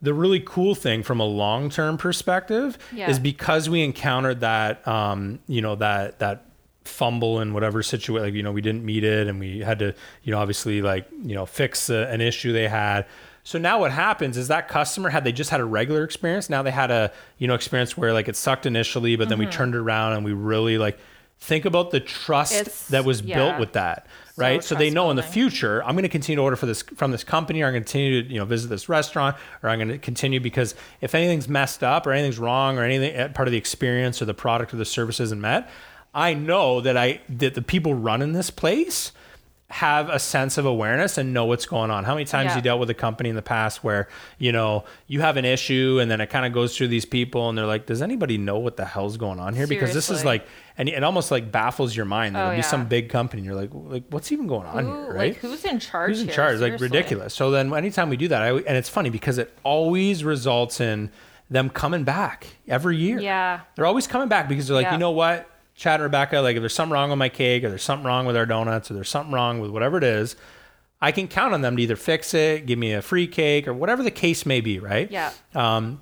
Speaker 2: the really cool thing from a long term perspective
Speaker 1: yeah.
Speaker 2: is because we encountered that um, you know that that fumble in whatever situation like you know we didn't meet it and we had to you know obviously like you know fix a, an issue they had so now what happens is that customer had they just had a regular experience now they had a you know experience where like it sucked initially but then mm-hmm. we turned it around and we really like think about the trust it's, that was yeah. built with that right? So, so they know in the future, I'm going to continue to order for this from this company, or I'm going to continue to you know visit this restaurant, or I'm going to continue because if anything's messed up or anything's wrong or anything eh, part of the experience or the product or the service isn't met, I know that I that the people running this place have a sense of awareness and know what's going on. How many times yeah. you dealt with a company in the past where, you know, you have an issue and then it kind of goes through these people and they're like, does anybody know what the hell's going on here? Seriously. Because this is like, and it almost like baffles your mind. There'll oh, be some big company and you're like, like, what's even going on Who, here? Right.
Speaker 1: Like who's in charge?
Speaker 2: Who's in
Speaker 1: here?
Speaker 2: charge? Seriously. Like ridiculous. So then anytime we do that, I, and it's funny because it always results in them coming back every year.
Speaker 1: Yeah.
Speaker 2: They're always coming back because they're like, yeah. you know what? Chad and Rebecca, like if there's something wrong with my cake or there's something wrong with our donuts or there's something wrong with whatever it is, I can count on them to either fix it, give me a free cake, or whatever the case may be, right?
Speaker 1: Yeah.
Speaker 2: Um,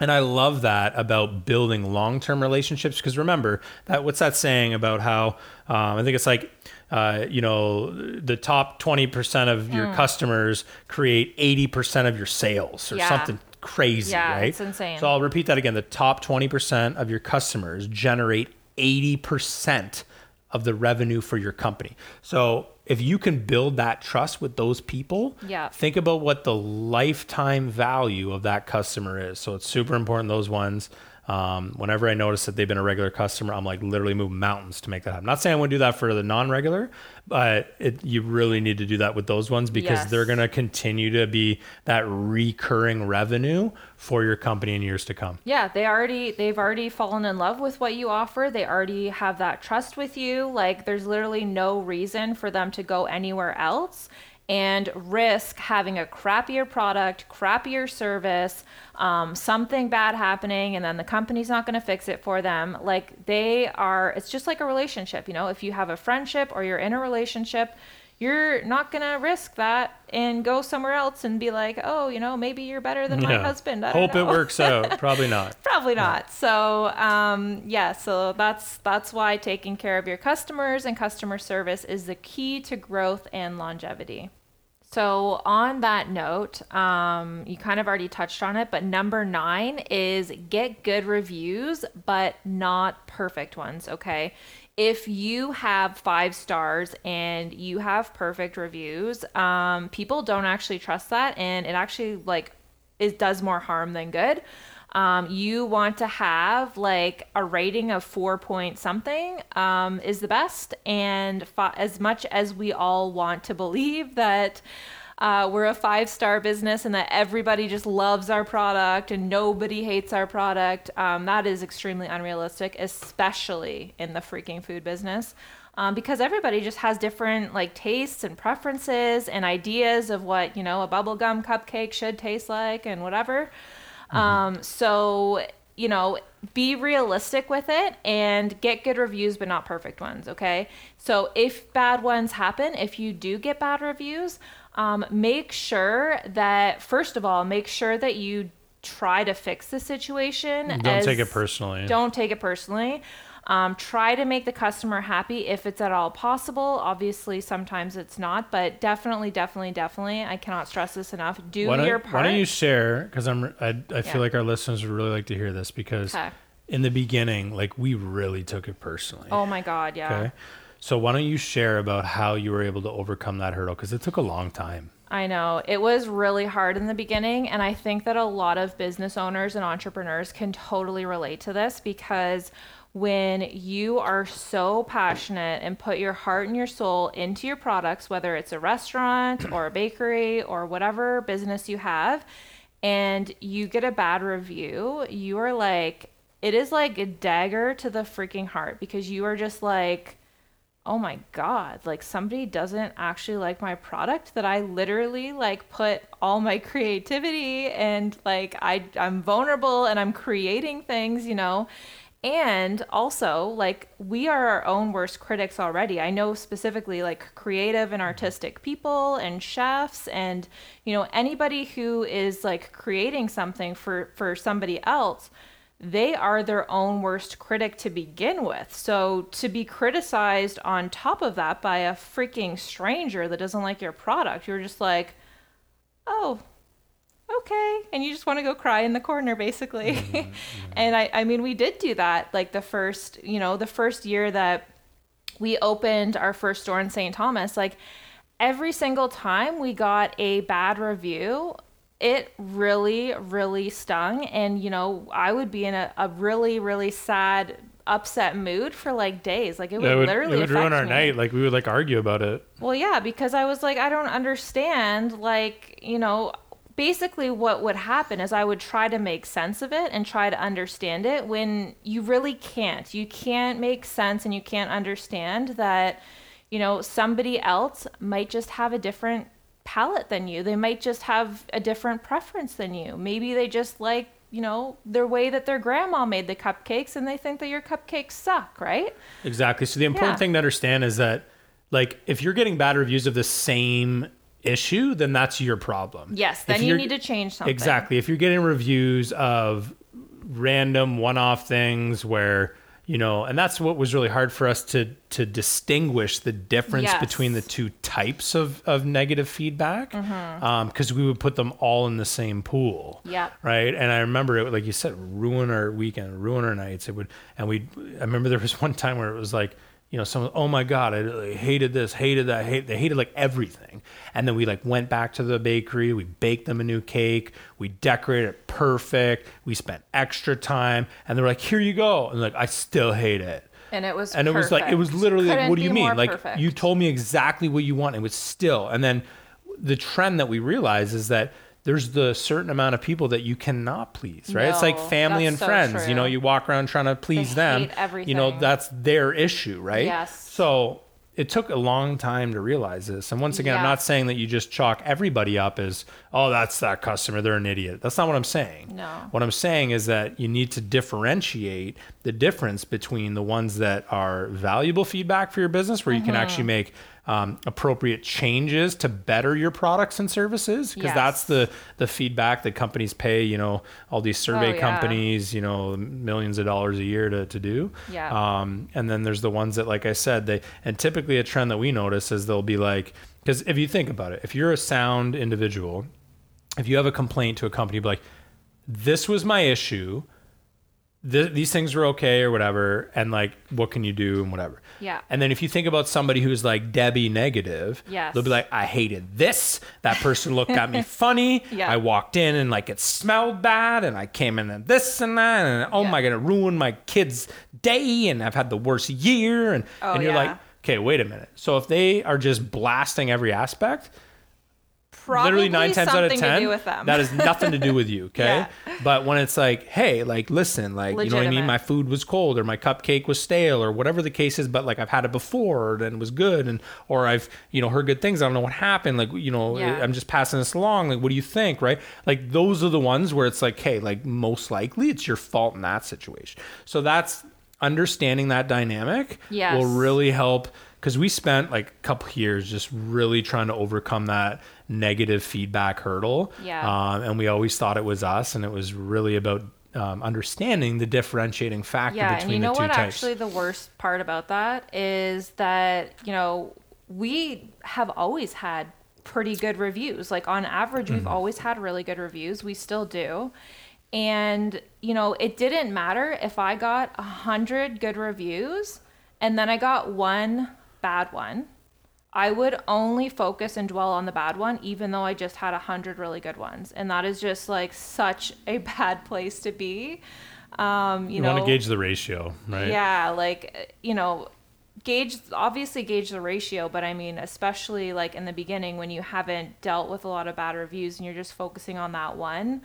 Speaker 2: and I love that about building long-term relationships because remember that what's that saying about how um, I think it's like uh, you know the top 20% of your mm. customers create 80% of your sales or yeah. something crazy,
Speaker 1: yeah,
Speaker 2: right?
Speaker 1: It's insane.
Speaker 2: So I'll repeat that again. The top 20% of your customers generate 80% of the revenue for your company. So if you can build that trust with those people,
Speaker 1: yeah.
Speaker 2: think about what the lifetime value of that customer is. So it's super important those ones um, whenever I notice that they've been a regular customer, I'm like literally move mountains to make that happen. Not saying I would do that for the non-regular, but it, you really need to do that with those ones because yes. they're going to continue to be that recurring revenue for your company in years to come.
Speaker 1: Yeah, they already they've already fallen in love with what you offer. They already have that trust with you. Like there's literally no reason for them to go anywhere else and risk having a crappier product, crappier service, um, something bad happening, and then the company's not going to fix it for them. Like they are, it's just like a relationship. You know, if you have a friendship or you're in a relationship, you're not going to risk that and go somewhere else and be like, oh, you know, maybe you're better than yeah. my husband. I
Speaker 2: Hope it works out. Probably not.
Speaker 1: Probably not. Yeah. So, um, yeah, so that's that's why taking care of your customers and customer service is the key to growth and longevity. So, on that note, um, you kind of already touched on it, but number nine is get good reviews, but not perfect ones. Okay. If you have five stars and you have perfect reviews, um, people don't actually trust that, and it actually like it does more harm than good um, you want to have like a rating of four point something um, is the best. And as much as we all want to believe that uh, we're a five star business and that everybody just loves our product and nobody hates our product, um, that is extremely unrealistic, especially in the freaking food business. Um, because everybody just has different like tastes and preferences and ideas of what you know a bubblegum cupcake should taste like and whatever Mm-hmm. Um, so, you know, be realistic with it and get good reviews, but not perfect ones. Okay. So, if bad ones happen, if you do get bad reviews, um, make sure that, first of all, make sure that you try to fix the situation.
Speaker 2: Don't as, take it personally.
Speaker 1: Don't take it personally. Um, try to make the customer happy if it's at all possible. Obviously, sometimes it's not, but definitely, definitely, definitely, I cannot stress this enough. Do
Speaker 2: why
Speaker 1: your part.
Speaker 2: Why don't you share? Because I'm, I, I yeah. feel like our listeners would really like to hear this because okay. in the beginning, like we really took it personally.
Speaker 1: Oh my God, yeah. Okay.
Speaker 2: So why don't you share about how you were able to overcome that hurdle? Because it took a long time.
Speaker 1: I know. It was really hard in the beginning. And I think that a lot of business owners and entrepreneurs can totally relate to this because when you are so passionate and put your heart and your soul into your products, whether it's a restaurant or a bakery or whatever business you have, and you get a bad review, you are like, it is like a dagger to the freaking heart because you are just like, oh my god like somebody doesn't actually like my product that i literally like put all my creativity and like i i'm vulnerable and i'm creating things you know and also, like, we are our own worst critics already. I know specifically, like, creative and artistic people and chefs, and, you know, anybody who is like creating something for, for somebody else, they are their own worst critic to begin with. So to be criticized on top of that by a freaking stranger that doesn't like your product, you're just like, oh, okay and you just want to go cry in the corner basically mm-hmm, mm-hmm. and I, I mean we did do that like the first you know the first year that we opened our first store in st thomas like every single time we got a bad review it really really stung and you know i would be in a, a really really sad upset mood for like days. Like it would, it would literally it would ruin our me.
Speaker 2: night. Like we would like argue about it.
Speaker 1: Well, yeah, because I was like, I don't understand. Like you know, basically what would happen is I would try to make sense of it and try to understand it when you really can't. You can't make sense and you can't understand that, you know, somebody else might just have a different palate than you. They might just have a different preference than you. Maybe they just like you know, their way that their grandma made the cupcakes and they think that your cupcakes suck, right?
Speaker 2: Exactly. So the important
Speaker 1: Yeah.
Speaker 2: thing to understand is that like if you're getting bad reviews of the same issue, then that's your problem.
Speaker 1: Yes, then you need to change something.
Speaker 2: Exactly. If you're getting reviews of random one-off things where you know, and that's what was really hard for us to to distinguish the difference
Speaker 1: Yes.
Speaker 2: between the two types of of negative feedback,
Speaker 1: Mm-hmm.
Speaker 2: because we would put them all in the same pool.
Speaker 1: yeah
Speaker 2: Right. And I remember it, like you said, ruin our weekend, ruin our nights. It would, and we. I remember there was one time where it was like you know, someone, oh my God, I like, hated this, hated that, hate, they hated like everything. And then we like went back to the bakery, we baked them a new cake, we decorated it perfect, we spent extra time, and they were like, here you go. And like, I still hate it.
Speaker 1: And it was
Speaker 2: And it was like, it was literally like,
Speaker 1: Couldn't
Speaker 2: what do you mean? Like,
Speaker 1: perfect.
Speaker 2: you told me exactly what you want. and It was still. And then the trend that we realized is that there's the certain amount of people that you cannot please, right? it's like family and
Speaker 1: so
Speaker 2: friends. You know, you walk around trying to please them.
Speaker 1: hate
Speaker 2: You know, that's their issue, right?
Speaker 1: Yes.
Speaker 2: So it took a long time to realize this. And once again, I'm not saying that you just chalk everybody up as, oh, that's that customer, they're an idiot. That's not what I'm saying.
Speaker 1: No.
Speaker 2: What I'm saying is that you need to differentiate the difference between the ones that are valuable feedback for your business, where you can
Speaker 1: Mm-hmm.
Speaker 2: actually make um, appropriate changes to better your products and services, because
Speaker 1: Yes.
Speaker 2: that's the the feedback that companies pay. You know, all these survey
Speaker 1: Oh, yeah.
Speaker 2: companies, you know, millions of dollars a year to to do.
Speaker 1: Yeah.
Speaker 2: Um, and then there's the ones that, like I said, they and typically a trend that we notice is they'll be like, because if you think about it, if you're a sound individual, if you have a complaint to a company, be like, this was my issue. Th- these things are okay or whatever, and like, what can you do and whatever.
Speaker 1: Yeah.
Speaker 2: And then if you think about somebody who's like Debbie negative,
Speaker 1: Yes.
Speaker 2: they'll be like, I hated this. That person looked at me funny.
Speaker 1: Yeah.
Speaker 2: I walked in and like it smelled bad, and I came in and this and that, and oh
Speaker 1: Yeah.
Speaker 2: my god, it ruined my kid's day, and I've had the worst year, and
Speaker 1: Oh,
Speaker 2: and you're
Speaker 1: yeah.
Speaker 2: like, okay, wait a minute. So if they are just blasting every aspect,
Speaker 1: Probably
Speaker 2: literally nine times out of ten,
Speaker 1: to do with them.
Speaker 2: that has nothing to do with you. Okay.
Speaker 1: Yeah.
Speaker 2: But when it's like, hey, like, listen, like, you know what I mean? My food was cold or my cupcake was stale or whatever the case is, but like I've had it before and it was good. And, or I've, you know, heard good things. I don't know what happened. Like, you know,
Speaker 1: Yeah.
Speaker 2: I'm just passing this along. Like, what do you think? Right. Like, those are the ones where it's like, hey, like, most likely it's your fault in that situation. So that's understanding that dynamic
Speaker 1: Yes.
Speaker 2: will really help because we spent like a couple years just really trying to overcome that negative feedback hurdle.
Speaker 1: Yeah.
Speaker 2: Um, and we always thought it was us, and it was really about um, understanding the differentiating factor
Speaker 1: yeah,
Speaker 2: between
Speaker 1: and you know
Speaker 2: the two
Speaker 1: what?
Speaker 2: types.
Speaker 1: Actually, the worst part about that is that you know we have always had pretty good reviews. Like on average,
Speaker 2: Mm-hmm.
Speaker 1: we've always had really good reviews. We still do. And you know, it didn't matter if I got a hundred good reviews and then I got one bad one. I would only focus and dwell on the bad one, even though I just had a hundred really good ones, and that is just like such a bad place to be. Um, you,
Speaker 2: you
Speaker 1: know,
Speaker 2: want to gauge the ratio, right?
Speaker 1: yeah, like you know, gauge obviously gauge the ratio, but I mean, especially like in the beginning when you haven't dealt with a lot of bad reviews and you're just focusing on that one.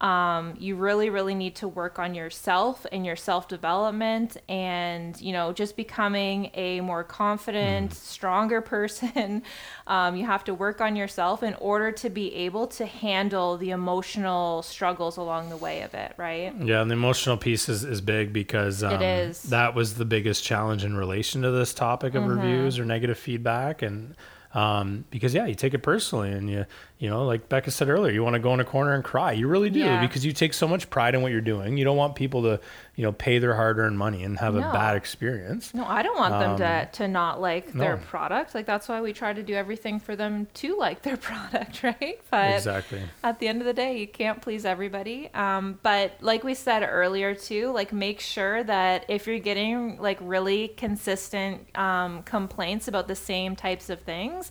Speaker 1: Um, you really, really need to work on yourself and your self development and, you know, just becoming a more confident, stronger person. Um, you have to work on yourself in order to be able to handle the emotional struggles along the way of it, right?
Speaker 2: Yeah, and the emotional piece is, is big because um,
Speaker 1: is.
Speaker 2: that was the biggest challenge in relation to this topic of
Speaker 1: Mm-hmm.
Speaker 2: reviews or negative feedback. And um, because, yeah, you take it personally and you, you know, like Becca said earlier, you want to go in a corner and cry. You really do
Speaker 1: Yeah.
Speaker 2: because you take so much pride in what you're doing. You don't want people to, you know, pay their hard earned money and have a bad experience.
Speaker 1: No, I don't want them to to not like their
Speaker 2: Um,
Speaker 1: product. Like that's why we try to do everything for them to like their product, right? But
Speaker 2: Exactly.
Speaker 1: at the end of the day, you can't please everybody. Um, but like we said earlier too, like make sure that if you're getting like really consistent um, complaints about the same types of things,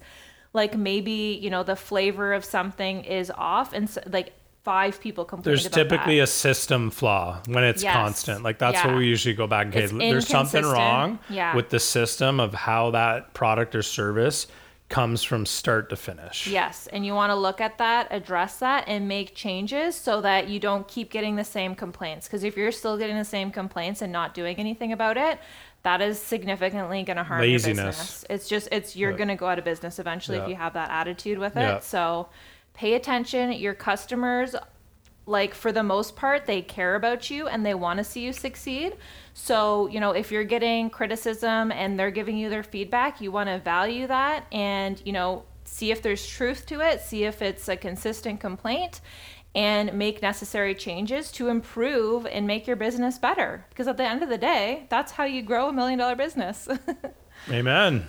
Speaker 1: like maybe you know the flavor of something is off, and so, like five people complain.
Speaker 2: There's typically
Speaker 1: that.
Speaker 2: a system flaw when it's
Speaker 1: Yes.
Speaker 2: constant. Like that's
Speaker 1: Yeah.
Speaker 2: what we usually go back and okay, there's something wrong
Speaker 1: Yeah.
Speaker 2: with the system of how that product or service comes from start to finish.
Speaker 1: Yes, and you want to look at that, address that, and make changes so that you don't keep getting the same complaints. Because if you're still getting the same complaints and not doing anything about it, that is significantly going to harm
Speaker 2: Laziness.
Speaker 1: your business. It's just it's you're
Speaker 2: Yeah.
Speaker 1: going to go out of business eventually
Speaker 2: Yeah.
Speaker 1: if you have that attitude with it.
Speaker 2: Yeah.
Speaker 1: So pay attention. Your customers like for the most part they care about you and they want to see you succeed so you know if you're getting criticism and they're giving you their feedback you want to value that and you know see if there's truth to it see if it's a consistent complaint and make necessary changes to improve and make your business better because at the end of the day that's how you grow a million dollar business
Speaker 2: amen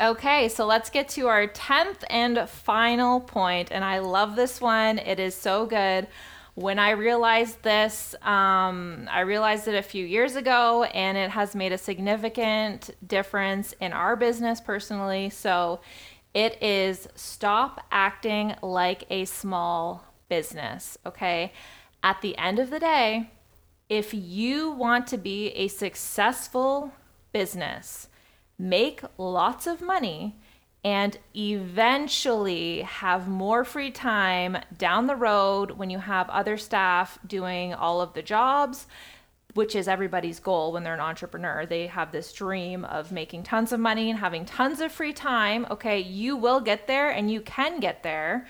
Speaker 1: Okay, so let's get to our 10th and final point, and I love this one. It is so good. When I realized this, um, I realized it a few years ago, and it has made a significant difference in our business personally. So it is stop acting like a small business, okay? At the end of the day, if you want to be a successful business, make lots of money, and eventually have more free time down the road when you have other staff doing all of the jobs, which is everybody's goal when they're an entrepreneur. They have this dream of making tons of money and having tons of free time. Okay, you will get there and you can get there.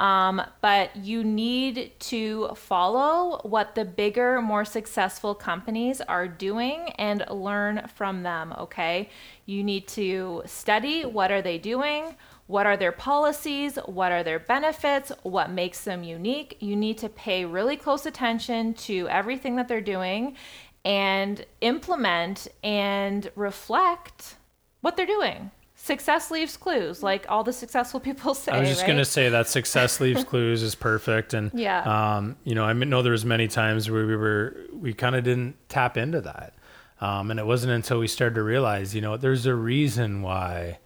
Speaker 1: Um, but you need to follow what the bigger, more successful companies are doing and learn from them, okay? You need to study what are they doing? What are their policies? What are their benefits? What makes them unique? You need to pay really close attention to everything that they're doing and implement and reflect what they're doing success leaves clues, like all the successful people say.
Speaker 2: I was just
Speaker 1: right?
Speaker 2: gonna say that success leaves clues is perfect, and
Speaker 1: yeah,
Speaker 2: um, you know, I know there was many times where we were we kind of didn't tap into that, um, and it wasn't until we started to realize, you know, there's a reason why,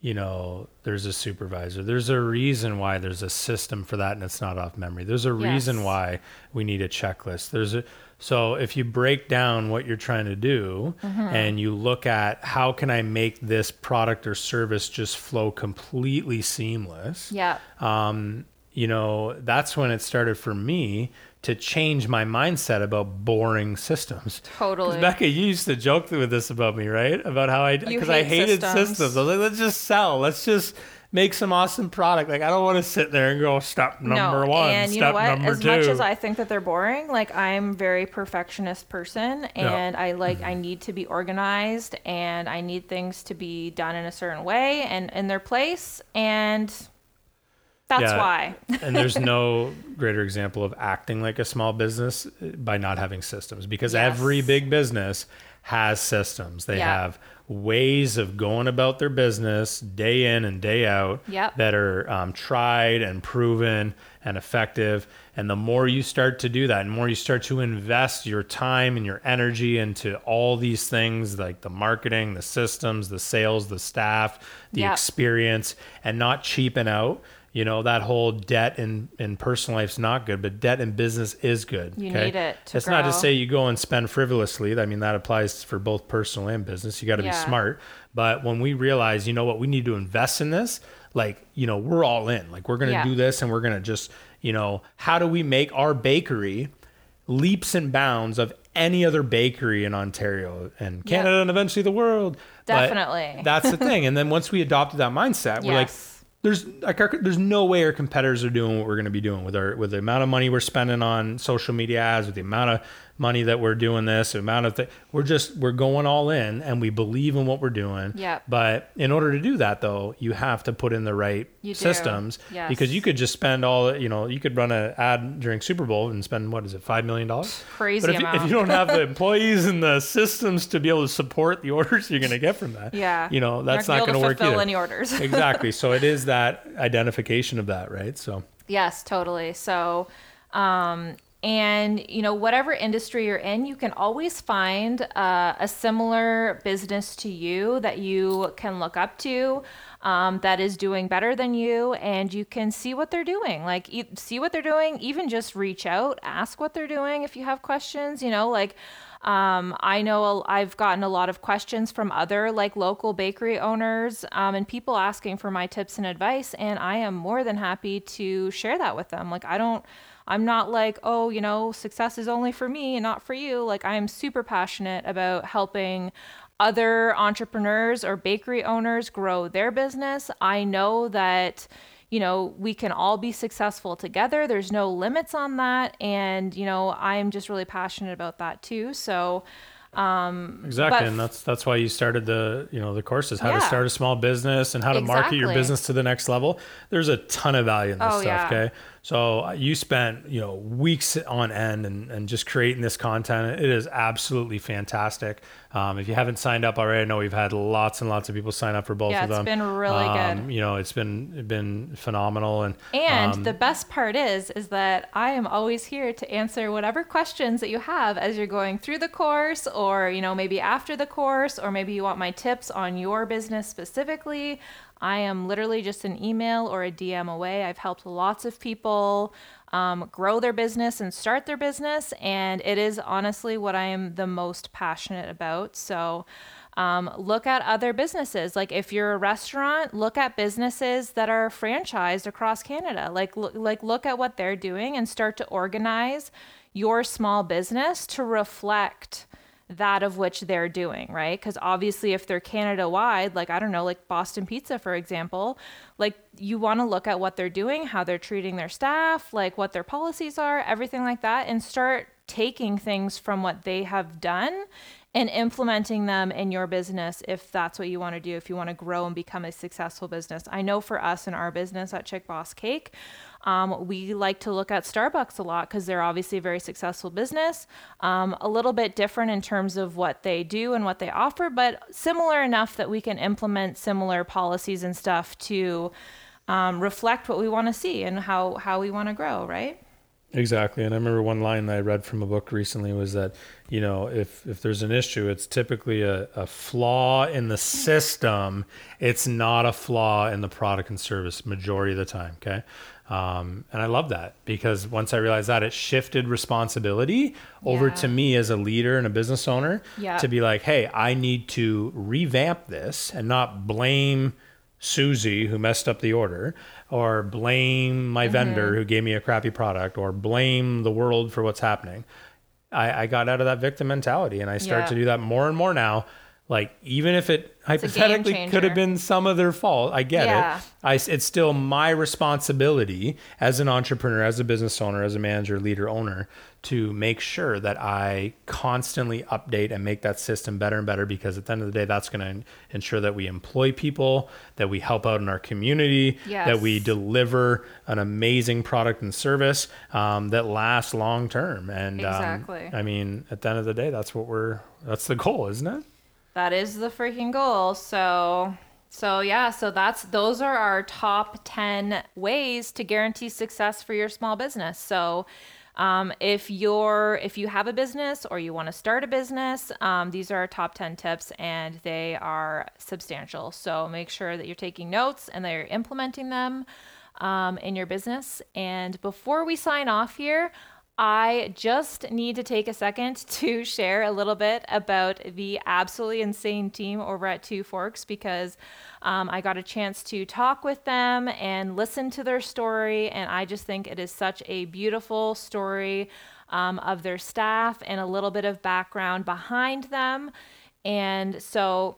Speaker 2: you know, there's a supervisor. There's a reason why there's a system for that, and it's not off memory. There's a reason why we need a checklist. There's a so if you break down what you're trying to do
Speaker 1: Mm-hmm.
Speaker 2: and you look at how can I make this product or service just flow completely seamless,
Speaker 1: yeah,
Speaker 2: um, you know, that's when it started for me to change my mindset about boring systems.
Speaker 1: totally.
Speaker 2: Becca, you used to joke with this about me, right? About how I because I hated
Speaker 1: systems.
Speaker 2: systems. I was like, let's just sell. Let's just make some awesome product. Like I don't want to sit there and go step number
Speaker 1: no,
Speaker 2: one,
Speaker 1: and you
Speaker 2: step
Speaker 1: know what?
Speaker 2: number
Speaker 1: As
Speaker 2: two.
Speaker 1: much as I think that they're boring, like I'm very perfectionist person,
Speaker 2: Yeah.
Speaker 1: and I like
Speaker 2: Mm-hmm.
Speaker 1: I need to be organized, and I need things to be done in a certain way and in their place, and that's
Speaker 2: Yeah.
Speaker 1: why.
Speaker 2: and there's no greater example of acting like a small business by not having systems because
Speaker 1: Yes.
Speaker 2: every big business has systems. They
Speaker 1: Yeah.
Speaker 2: have ways of going about their business day in and day out
Speaker 1: Yep.
Speaker 2: that are um, tried and proven and effective. And the more you start to do that, and more you start to invest your time and your energy into all these things like the marketing, the systems, the sales, the staff, the
Speaker 1: Yep.
Speaker 2: experience, and not cheapen out. You know, that whole debt in, in personal life's not good, but debt in business is good.
Speaker 1: You need it
Speaker 2: it's not to say you go and spend frivolously. I mean, that applies for both personal and business. You got to
Speaker 1: Yeah.
Speaker 2: be smart. But when we realize, you know what, we need to invest in this, like, you know, we're all in. Like, we're going to
Speaker 1: Yeah.
Speaker 2: do this and we're going to just, you know, how do we make our bakery leaps and bounds of any other bakery in Ontario and Canada and eventually the world? But
Speaker 1: Definitely.
Speaker 2: that's the thing. And then once we adopted that mindset, we're like,
Speaker 1: Yes.
Speaker 2: There's like our, there's no way our competitors are doing what we're going to be doing with our with the amount of money we're spending on social media ads, with the amount of money that we're doing this, the amount of th- we're just we're going all in and we believe in what we're doing.
Speaker 1: Yeah.
Speaker 2: But in order to do that though, you have to put in the right
Speaker 1: You
Speaker 2: systems
Speaker 1: Yes.
Speaker 2: because you could just spend all you know you could run an ad during Super Bowl and spend what is it five million dollars?
Speaker 1: Crazy
Speaker 2: But if you,
Speaker 1: amount.
Speaker 2: if you don't have the employees and the systems to be able to support the orders you're going to get from that,
Speaker 1: yeah,
Speaker 2: you know that's not going to work
Speaker 1: fulfill
Speaker 2: either
Speaker 1: any orders.
Speaker 2: exactly. So it is that identification of that, right? So
Speaker 1: Yes, totally. So, um, and you know, whatever industry you're in, you can always find uh, a similar business to you that you can look up to. Um, that is doing better than you, and you can see what they're doing. Like, e- see what they're doing. Even just reach out, ask what they're doing if you have questions. You know, like um, I know I've gotten a lot of questions from other like local bakery owners um, and people asking for my tips and advice, and I am more than happy to share that with them. Like I don't, I'm not like oh you know success is only for me and not for you. Like I am super passionate about helping other entrepreneurs or bakery owners grow their business. I know that you know, we can all be successful together. There's no limits on that. And, you know, I'm just really passionate about that too. So, um,
Speaker 2: exactly, and that's that's why you started the you know the courses how yeah. to start a small business and how to exactly. market your business to the next level. There's a ton of value in this oh, stuff. Yeah. Okay, so uh, you spent you know weeks on end and, and just creating this content. It is absolutely fantastic. Um, if you haven't signed up already, I know we've had lots and lots of people sign up for both
Speaker 1: yeah,
Speaker 2: of them.
Speaker 1: it's been really
Speaker 2: um, good. You know, it's been been phenomenal. And
Speaker 1: and um, the best part is is that I am always here to answer whatever questions that you have as you're going through the course, or you know maybe after the course, or maybe you want my tips on your business specifically. I am literally just an email or a DM away. I've helped lots of people um, grow their business and start their business, and it is honestly what I am the most passionate about. So, um, look at other businesses. Like if you're a restaurant, look at businesses that are franchised across Canada. Like look, like look at what they're doing and start to organize your small business to reflect that of which they're doing, right? Because obviously, if they're Canada wide, like I don't know, like Boston Pizza, for example, like you want to look at what they're doing, how they're treating their staff, like what their policies are, everything like that, and start taking things from what they have done and implementing them in your business if that's what you want to do, if you want to grow and become a successful business. I know for us in our business at Chick Boss Cake, um, we like to look at Starbucks a lot because they're obviously a very successful business. Um, a little bit different in terms of what they do and what they offer, but similar enough that we can implement similar policies and stuff to um, reflect what we want to see and how, how we want to grow, right?
Speaker 2: Exactly. And I remember one line that I read from a book recently was that, you know, if, if there's an issue, it's typically a, a flaw in the system. It's not a flaw in the product and service majority of the time. Okay. Um, and I love that because once I realized that, it shifted responsibility over yeah. to me as a leader and a business owner yeah. to be like, hey, I need to revamp this and not blame Susie who messed up the order or blame my mm-hmm. vendor who gave me a crappy product or blame the world for what's happening. I, I got out of that victim mentality and I start yeah. to do that more and more now like even if it hypothetically could have been some of their fault i get yeah. it I, it's still my responsibility as an entrepreneur as a business owner as a manager leader owner to make sure that i constantly update and make that system better and better because at the end of the day that's going to ensure that we employ people that we help out in our community yes. that we deliver an amazing product and service um, that lasts long term and um, exactly. Um, i mean at the end of the day that's what we're that's the goal isn't it
Speaker 1: that is the freaking goal. So so yeah, so that's those are our top 10 ways to guarantee success for your small business. So um, if you're if you have a business or you want to start a business, um, these are our top 10 tips and they are substantial. So make sure that you're taking notes and that you're implementing them um, in your business. And before we sign off here, I just need to take a second to share a little bit about the absolutely insane team over at Two Forks because um, I got a chance to talk with them and listen to their story. And I just think it is such a beautiful story um, of their staff and a little bit of background behind them. And so,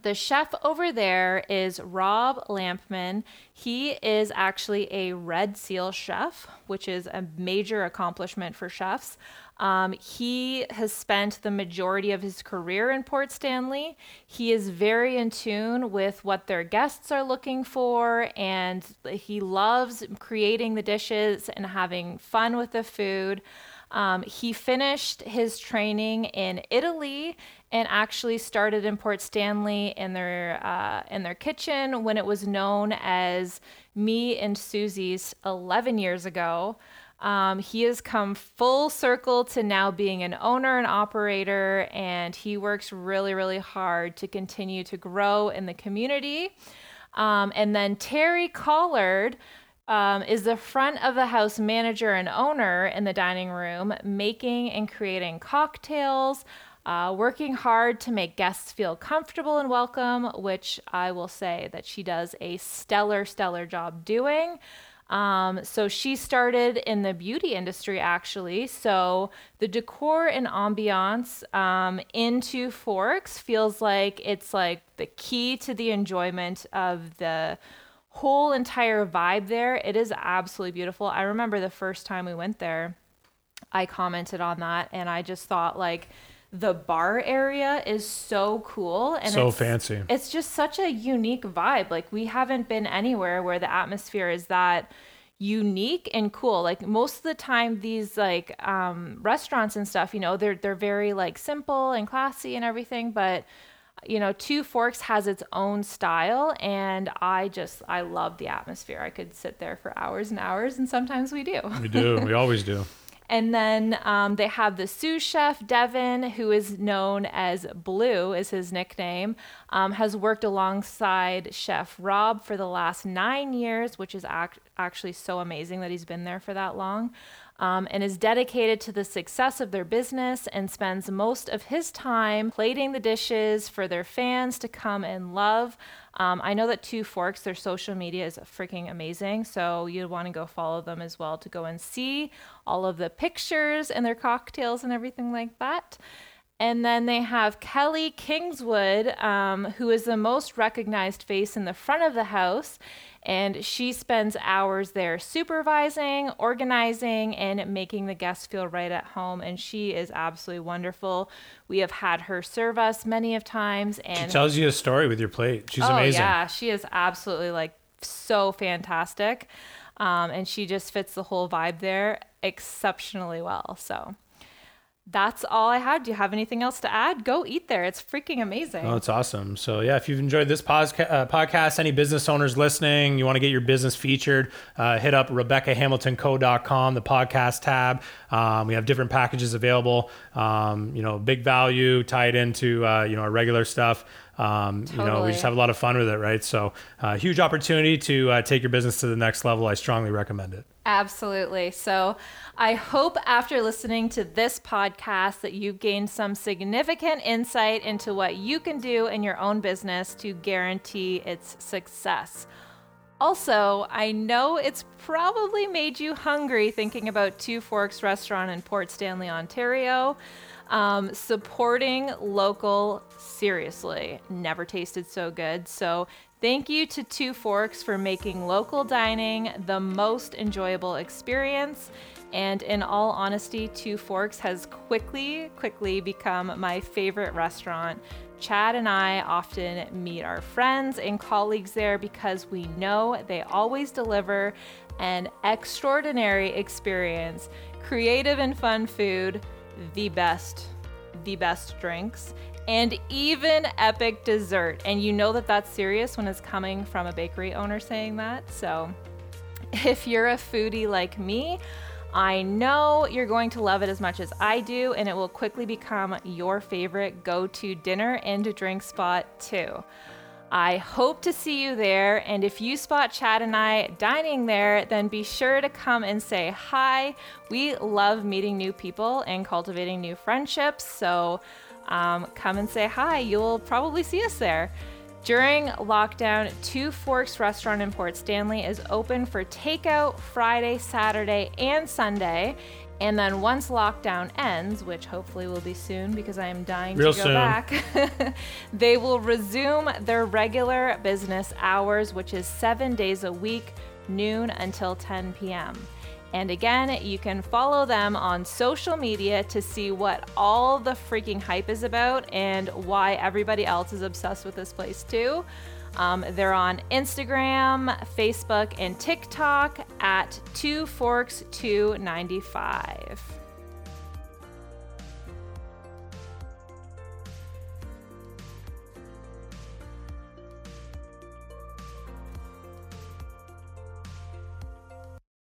Speaker 1: the chef over there is Rob Lampman. He is actually a Red Seal chef, which is a major accomplishment for chefs. Um, he has spent the majority of his career in Port Stanley. He is very in tune with what their guests are looking for, and he loves creating the dishes and having fun with the food. Um, he finished his training in Italy and actually started in Port Stanley in their uh, in their kitchen when it was known as Me and Susie's 11 years ago. Um, he has come full circle to now being an owner and operator, and he works really, really hard to continue to grow in the community. Um, and then Terry Collard um, is the front of the house manager and owner in the dining room, making and creating cocktails, uh, working hard to make guests feel comfortable and welcome, which I will say that she does a stellar, stellar job doing. Um, so she started in the beauty industry actually. So the decor and ambiance um, in Two Forks feels like it's like the key to the enjoyment of the whole entire vibe there, it is absolutely beautiful. I remember the first time we went there, I commented on that and I just thought like the bar area is so cool and
Speaker 2: so
Speaker 1: it's,
Speaker 2: fancy.
Speaker 1: It's just such a unique vibe. Like we haven't been anywhere where the atmosphere is that unique and cool. Like most of the time these like um restaurants and stuff, you know, they're they're very like simple and classy and everything, but you know, Two Forks has its own style, and I just I love the atmosphere. I could sit there for hours and hours, and sometimes we do.
Speaker 2: We do. We always do.
Speaker 1: And then um, they have the sous chef, Devin, who is known as Blue, is his nickname, um, has worked alongside Chef Rob for the last nine years, which is act- actually so amazing that he's been there for that long um, and is dedicated to the success of their business and spends most of his time plating the dishes for their fans to come and love. Um, I know that Two Forks, their social media is freaking amazing. So you'd want to go follow them as well to go and see all of the pictures and their cocktails and everything like that. And then they have Kelly Kingswood, um, who is the most recognized face in the front of the house and she spends hours there supervising, organizing, and making the guests feel right at home. And she is absolutely wonderful. We have had her serve us many of times. And
Speaker 2: she tells you a story with your plate. She's
Speaker 1: oh,
Speaker 2: amazing.
Speaker 1: Yeah, she is absolutely like so fantastic. Um, and she just fits the whole vibe there exceptionally well. So that's all I had. Do you have anything else to add? Go eat there. It's freaking amazing.
Speaker 2: Oh, it's awesome. So, yeah, if you've enjoyed this podca- uh, podcast, any business owners listening, you want to get your business featured, uh, hit up RebeccaHamiltonCo.com, the podcast tab. Um, we have different packages available. Um, you know, big value tied into, uh, you know, our regular stuff. Um, totally. You know, we just have a lot of fun with it, right? So, uh, huge opportunity to uh, take your business to the next level. I strongly recommend it.
Speaker 1: Absolutely. So, I hope after listening to this podcast that you've gained some significant insight into what you can do in your own business to guarantee its success. Also, I know it's probably made you hungry thinking about Two Forks Restaurant in Port Stanley, Ontario. Um, supporting local, seriously, never tasted so good. So, thank you to Two Forks for making local dining the most enjoyable experience. And in all honesty, Two Forks has quickly, quickly become my favorite restaurant. Chad and I often meet our friends and colleagues there because we know they always deliver an extraordinary experience, creative and fun food, the best, the best drinks, and even epic dessert. And you know that that's serious when it's coming from a bakery owner saying that. So if you're a foodie like me, I know you're going to love it as much as I do, and it will quickly become your favorite go to dinner and drink spot, too. I hope to see you there, and if you spot Chad and I dining there, then be sure to come and say hi. We love meeting new people and cultivating new friendships, so um, come and say hi. You'll probably see us there. During lockdown, Two Forks Restaurant in Port Stanley is open for takeout Friday, Saturday, and Sunday. And then once lockdown ends, which hopefully will be soon because I am dying
Speaker 2: Real
Speaker 1: to go
Speaker 2: soon.
Speaker 1: back, they will resume their regular business hours, which is seven days a week, noon until 10 p.m. And again, you can follow them on social media to see what all the freaking hype is about and why everybody else is obsessed with this place too. Um, they're on Instagram, Facebook, and TikTok at Two Forks 295.